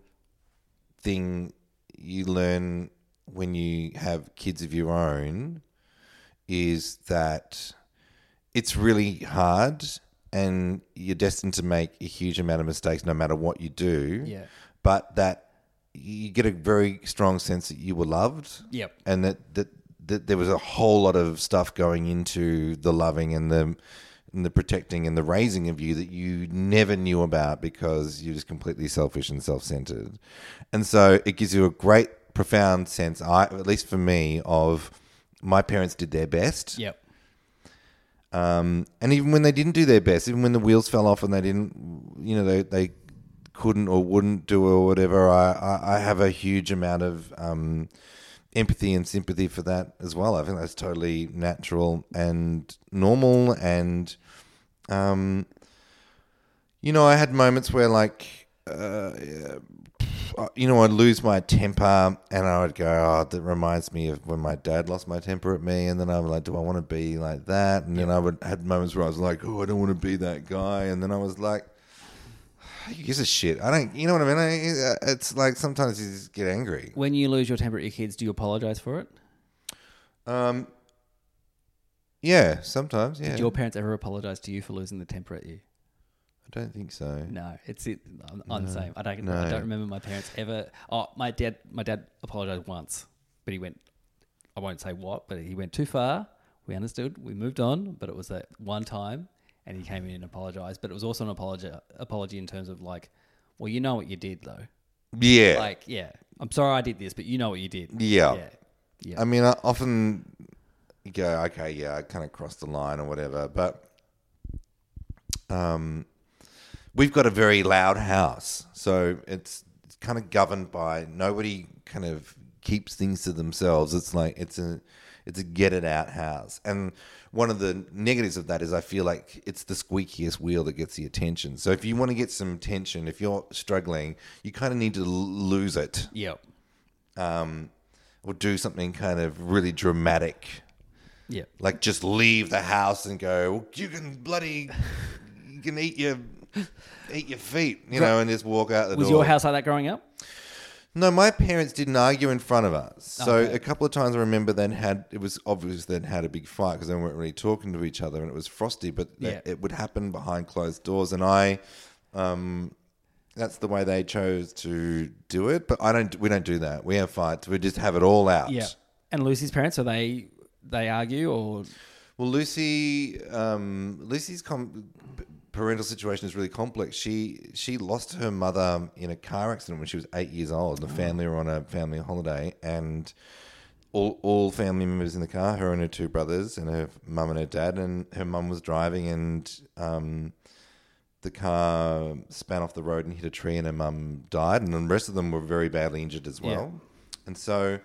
thing you learn when you have kids of your own is that it's really hard and you're destined to make a huge amount of mistakes no matter what you do. Yeah. But that you get a very strong sense that you were loved Yep. and that, that that there was a whole lot of stuff going into the loving and the and the protecting and the raising of you that you never knew about because you're just completely selfish and self-centered. And so it gives you a great profound sense I at least for me of my parents did their best. Yep. Um, and even when they didn't do their best, even when the wheels fell off and they didn't, you know, they, they couldn't or wouldn't do or whatever, I, I, I have a huge amount of um, empathy and sympathy for that as well. I think that's totally natural and normal. And, um, you know, I had moments where, like, uh, you know, I'd lose my temper and I would go, oh, that reminds me of when my dad lost my temper at me. And then I was like, do I want to be like that? And then I would had moments where I was like, oh, I don't want to be that guy. And then I was like, who gives a shit? I don't, you know what I mean? I, it's like sometimes you just get angry. When you lose your temper at your kids, do you apologize for it? Um, yeah, sometimes, yeah. Did your parents ever apologize to you for losing the temper at you? I don't think so. No, it's it. I'm, I'm the same. I don't. no. I don't remember my parents ever. Oh, my dad. My dad apologized once, but he went. I won't say what, but he went too far. We understood. We moved on, but it was that one time, and he came in and apologized. But it was also an apology. Apology in terms of like, well, you know what you did though. Yeah. Like, yeah, I'm sorry I did this, but you know what you did. Yeah. Yeah. Yeah. I mean, I often you go, okay, yeah, I kind of crossed the line or whatever, but um, we've got a very loud house, so it's, it's kind of governed by nobody kind of keeps things to themselves. It's like it's a it's a get it out house, and one of the negatives of that is I feel like it's the squeakiest wheel that gets the attention. So if you want to get some attention, if you're struggling, you kind of need to lose it Yep. um, or do something kind of really dramatic Yep. like just leave the house and go you can bloody you can eat your eat your feet you know and just walk out the door. Was door your house like that growing up? no my parents didn't argue in front of us so Okay. a couple of times i remember then had it was obvious they'd had a big fight because they weren't really talking to each other and it was frosty but Yeah. it would happen behind closed doors and i um that's the way they chose to do it but i don't we don't do that we have fights we just have it all out Yeah. And Lucy's parents, are they they argue or Well, Lucy, um, Lucy's com- parental situation is really complex. She she lost her mother in a car accident when she was eight years old. The family were on a family holiday, and all all family members in the car. Her and her two brothers, and her mum and her dad. And her mum was driving, and um, the car span off the road and hit a tree, and her mum died. And the rest of them were very badly injured as well. And so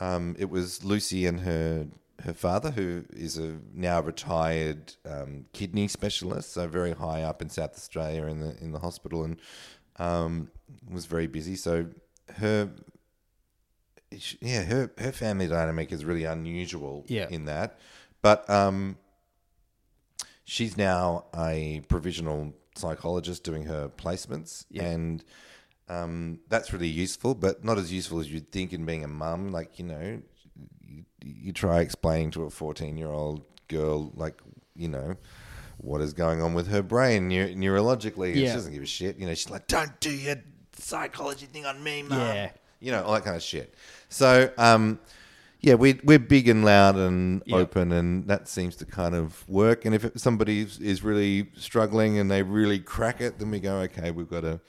um, it was Lucy and her her father, who is a now retired um, kidney specialist, so very high up in South Australia in the in the hospital, and um, was very busy. So her yeah her her family dynamic is really unusual Yeah. in that, but um, she's now a provisional psychologist doing her placements Yeah. and um, that's really useful, but not as useful as you'd think in being a mum. Like, you know, you, you try explaining to a 14 year old girl, like, you know, what is going on with her brain neu- neurologically. and She doesn't give a shit. You know, she's like, don't do your psychology thing on me, mum. Yeah. You know, all that kind of shit. So, um, yeah, we, we're big and loud and Yeah. open, and that seems to kind of work. And if it- somebody is- is really struggling and they really crack it, then we go, okay, we've got to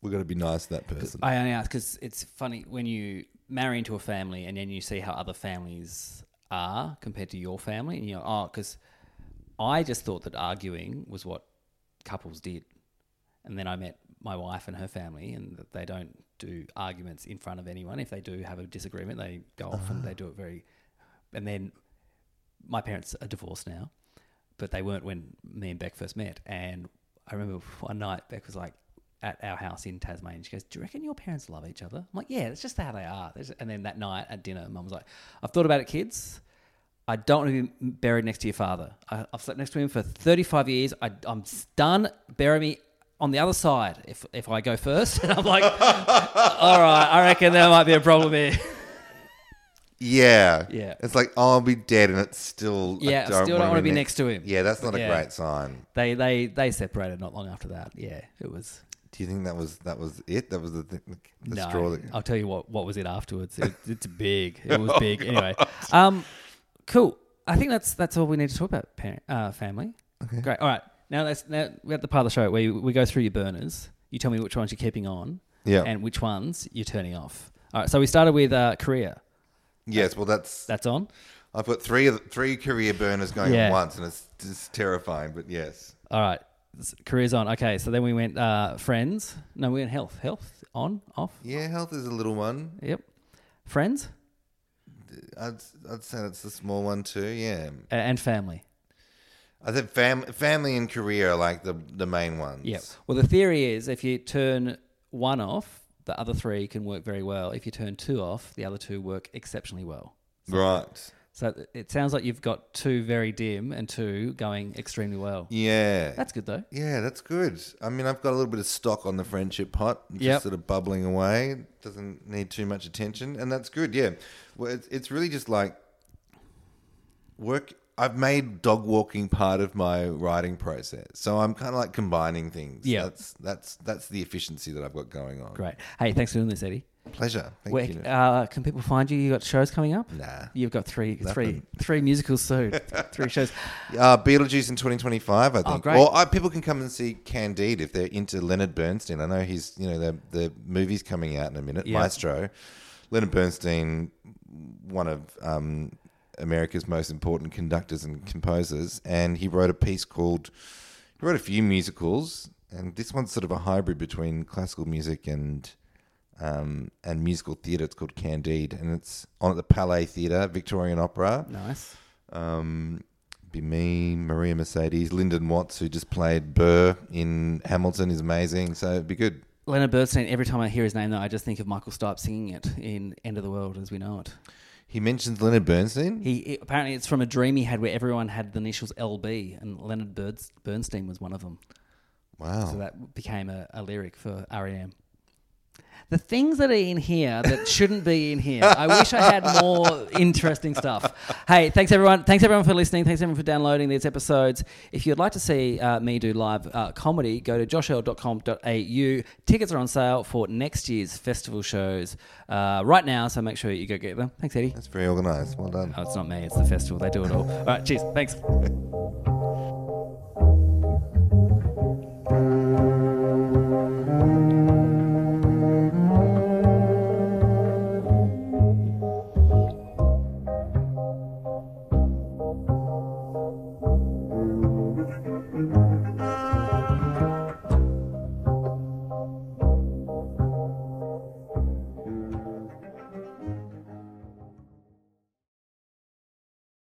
we've got to be nice to that person. I only ask because it's funny when you marry into a family and then you see how other families are compared to your family, and you're oh, because I just thought that arguing was what couples did, and then I met my wife and her family, and they don't do arguments in front of anyone. If they do have a disagreement, they go off and they do it very, and then my parents are divorced now, but they weren't when me and Beck first met. And I remember *laughs* one night Beck was like at our house in Tasmania. She goes, "Do you reckon your parents love each other?" I'm like, "Yeah, that's just how they are." There's- And then that night at dinner, Mum was like, "I've thought about it, kids." I don't want to be buried next to your father. I, I've slept next to him for 35 years. I, I'm done. Bury me on the other side if, if I go first. *laughs* And I'm like, *laughs* all right, I reckon there might be a problem here. yeah, Yeah. It's like oh, I'll be dead, and it's still Yeah, I still don't wanna wanna be next to him. Yeah, that's not a great sign. They, they, they separated not long after that. Yeah, it was. Do you think that was that was it? That was the, th- the no, straw that I'll tell you what. What was it afterwards? It, it's big. It *laughs* was big. Anyway, um, cool. I think that's that's all we need to talk about. Parent, uh, family. Great. All right. Now that's now we're at the part of the show where we go through your burners. You tell me which ones you're keeping on, Yeah. and which ones you're turning off. All right. So we started with uh, career. Yes, well, that's That's on. I've got three three career burners going Yeah. at once, and it's just terrifying. But yes, All right. Career's on. Okay. So then we went uh, friends. No, we went health. Health on off. yeah, health is a little one. Yep. Friends I'd I'd say that's the small one too. Yeah, a- and family. I think fam- family and career are like the the main ones. Yep. Well, the theory is if you turn one off, the other three can work very well. If you turn two off, the other two work exceptionally well. Right. So it sounds like you've got two very dim and two going extremely well. Yeah. That's good though. Yeah, that's good. I mean, I've got a little bit of stock on the friendship pot, just Yep. sort of bubbling away. Doesn't need too much attention, and that's good. Yeah, well, it's, it's really just like work. I've made dog walking part of my writing process, so I'm kind of like combining things. Yeah. that's that's that's the efficiency that I've got going on. Great. Hey, thanks for doing this, Eddie. Pleasure. Thank Where you. uh, can people find you? You got shows coming up? Nah. You've got three, three, three musicals soon. *laughs* three shows. Uh, Beetlejuice in 2025, I think. Oh, great. Or uh, people can come and see Candide if they're into Leonard Bernstein. I know he's, you know, the the movie's coming out in a minute. Yeah. Maestro, Leonard Bernstein, one of um, America's most important conductors and composers, and he wrote a piece called. He wrote a few musicals. and this one's sort of a hybrid between classical music and um, and musical theatre. It's called Candide, and it's on at the Palais Theatre, Victorian Opera. Nice. Um, be me, Maria Mercedes, Lyndon Watts, who just played Burr in Hamilton, is amazing. So it'd be good. Leonard Bernstein. Every time I hear his name, though, I just think of Michael Stipe singing it in "End of the World" as we know it. He mentions Leonard Bernstein. He it- apparently it's from a dream he had where everyone had the initials LB, and Leonard Bernstein was one of them. wow. So that became a, a lyric for REM. The things that are in here that shouldn't be in here. I wish I had more interesting stuff. Hey, thanks everyone. Thanks everyone for listening. Thanks everyone for downloading these episodes. If you'd like to see uh, me do live uh, comedy, go to joshearl.com.au. Tickets are on sale for next year's festival shows uh, right now, so make sure you go get them. Thanks, Eddie. That's very organised. Well done. Oh, it's not me. It's the festival. They do it all. All right. Cheers. Thanks.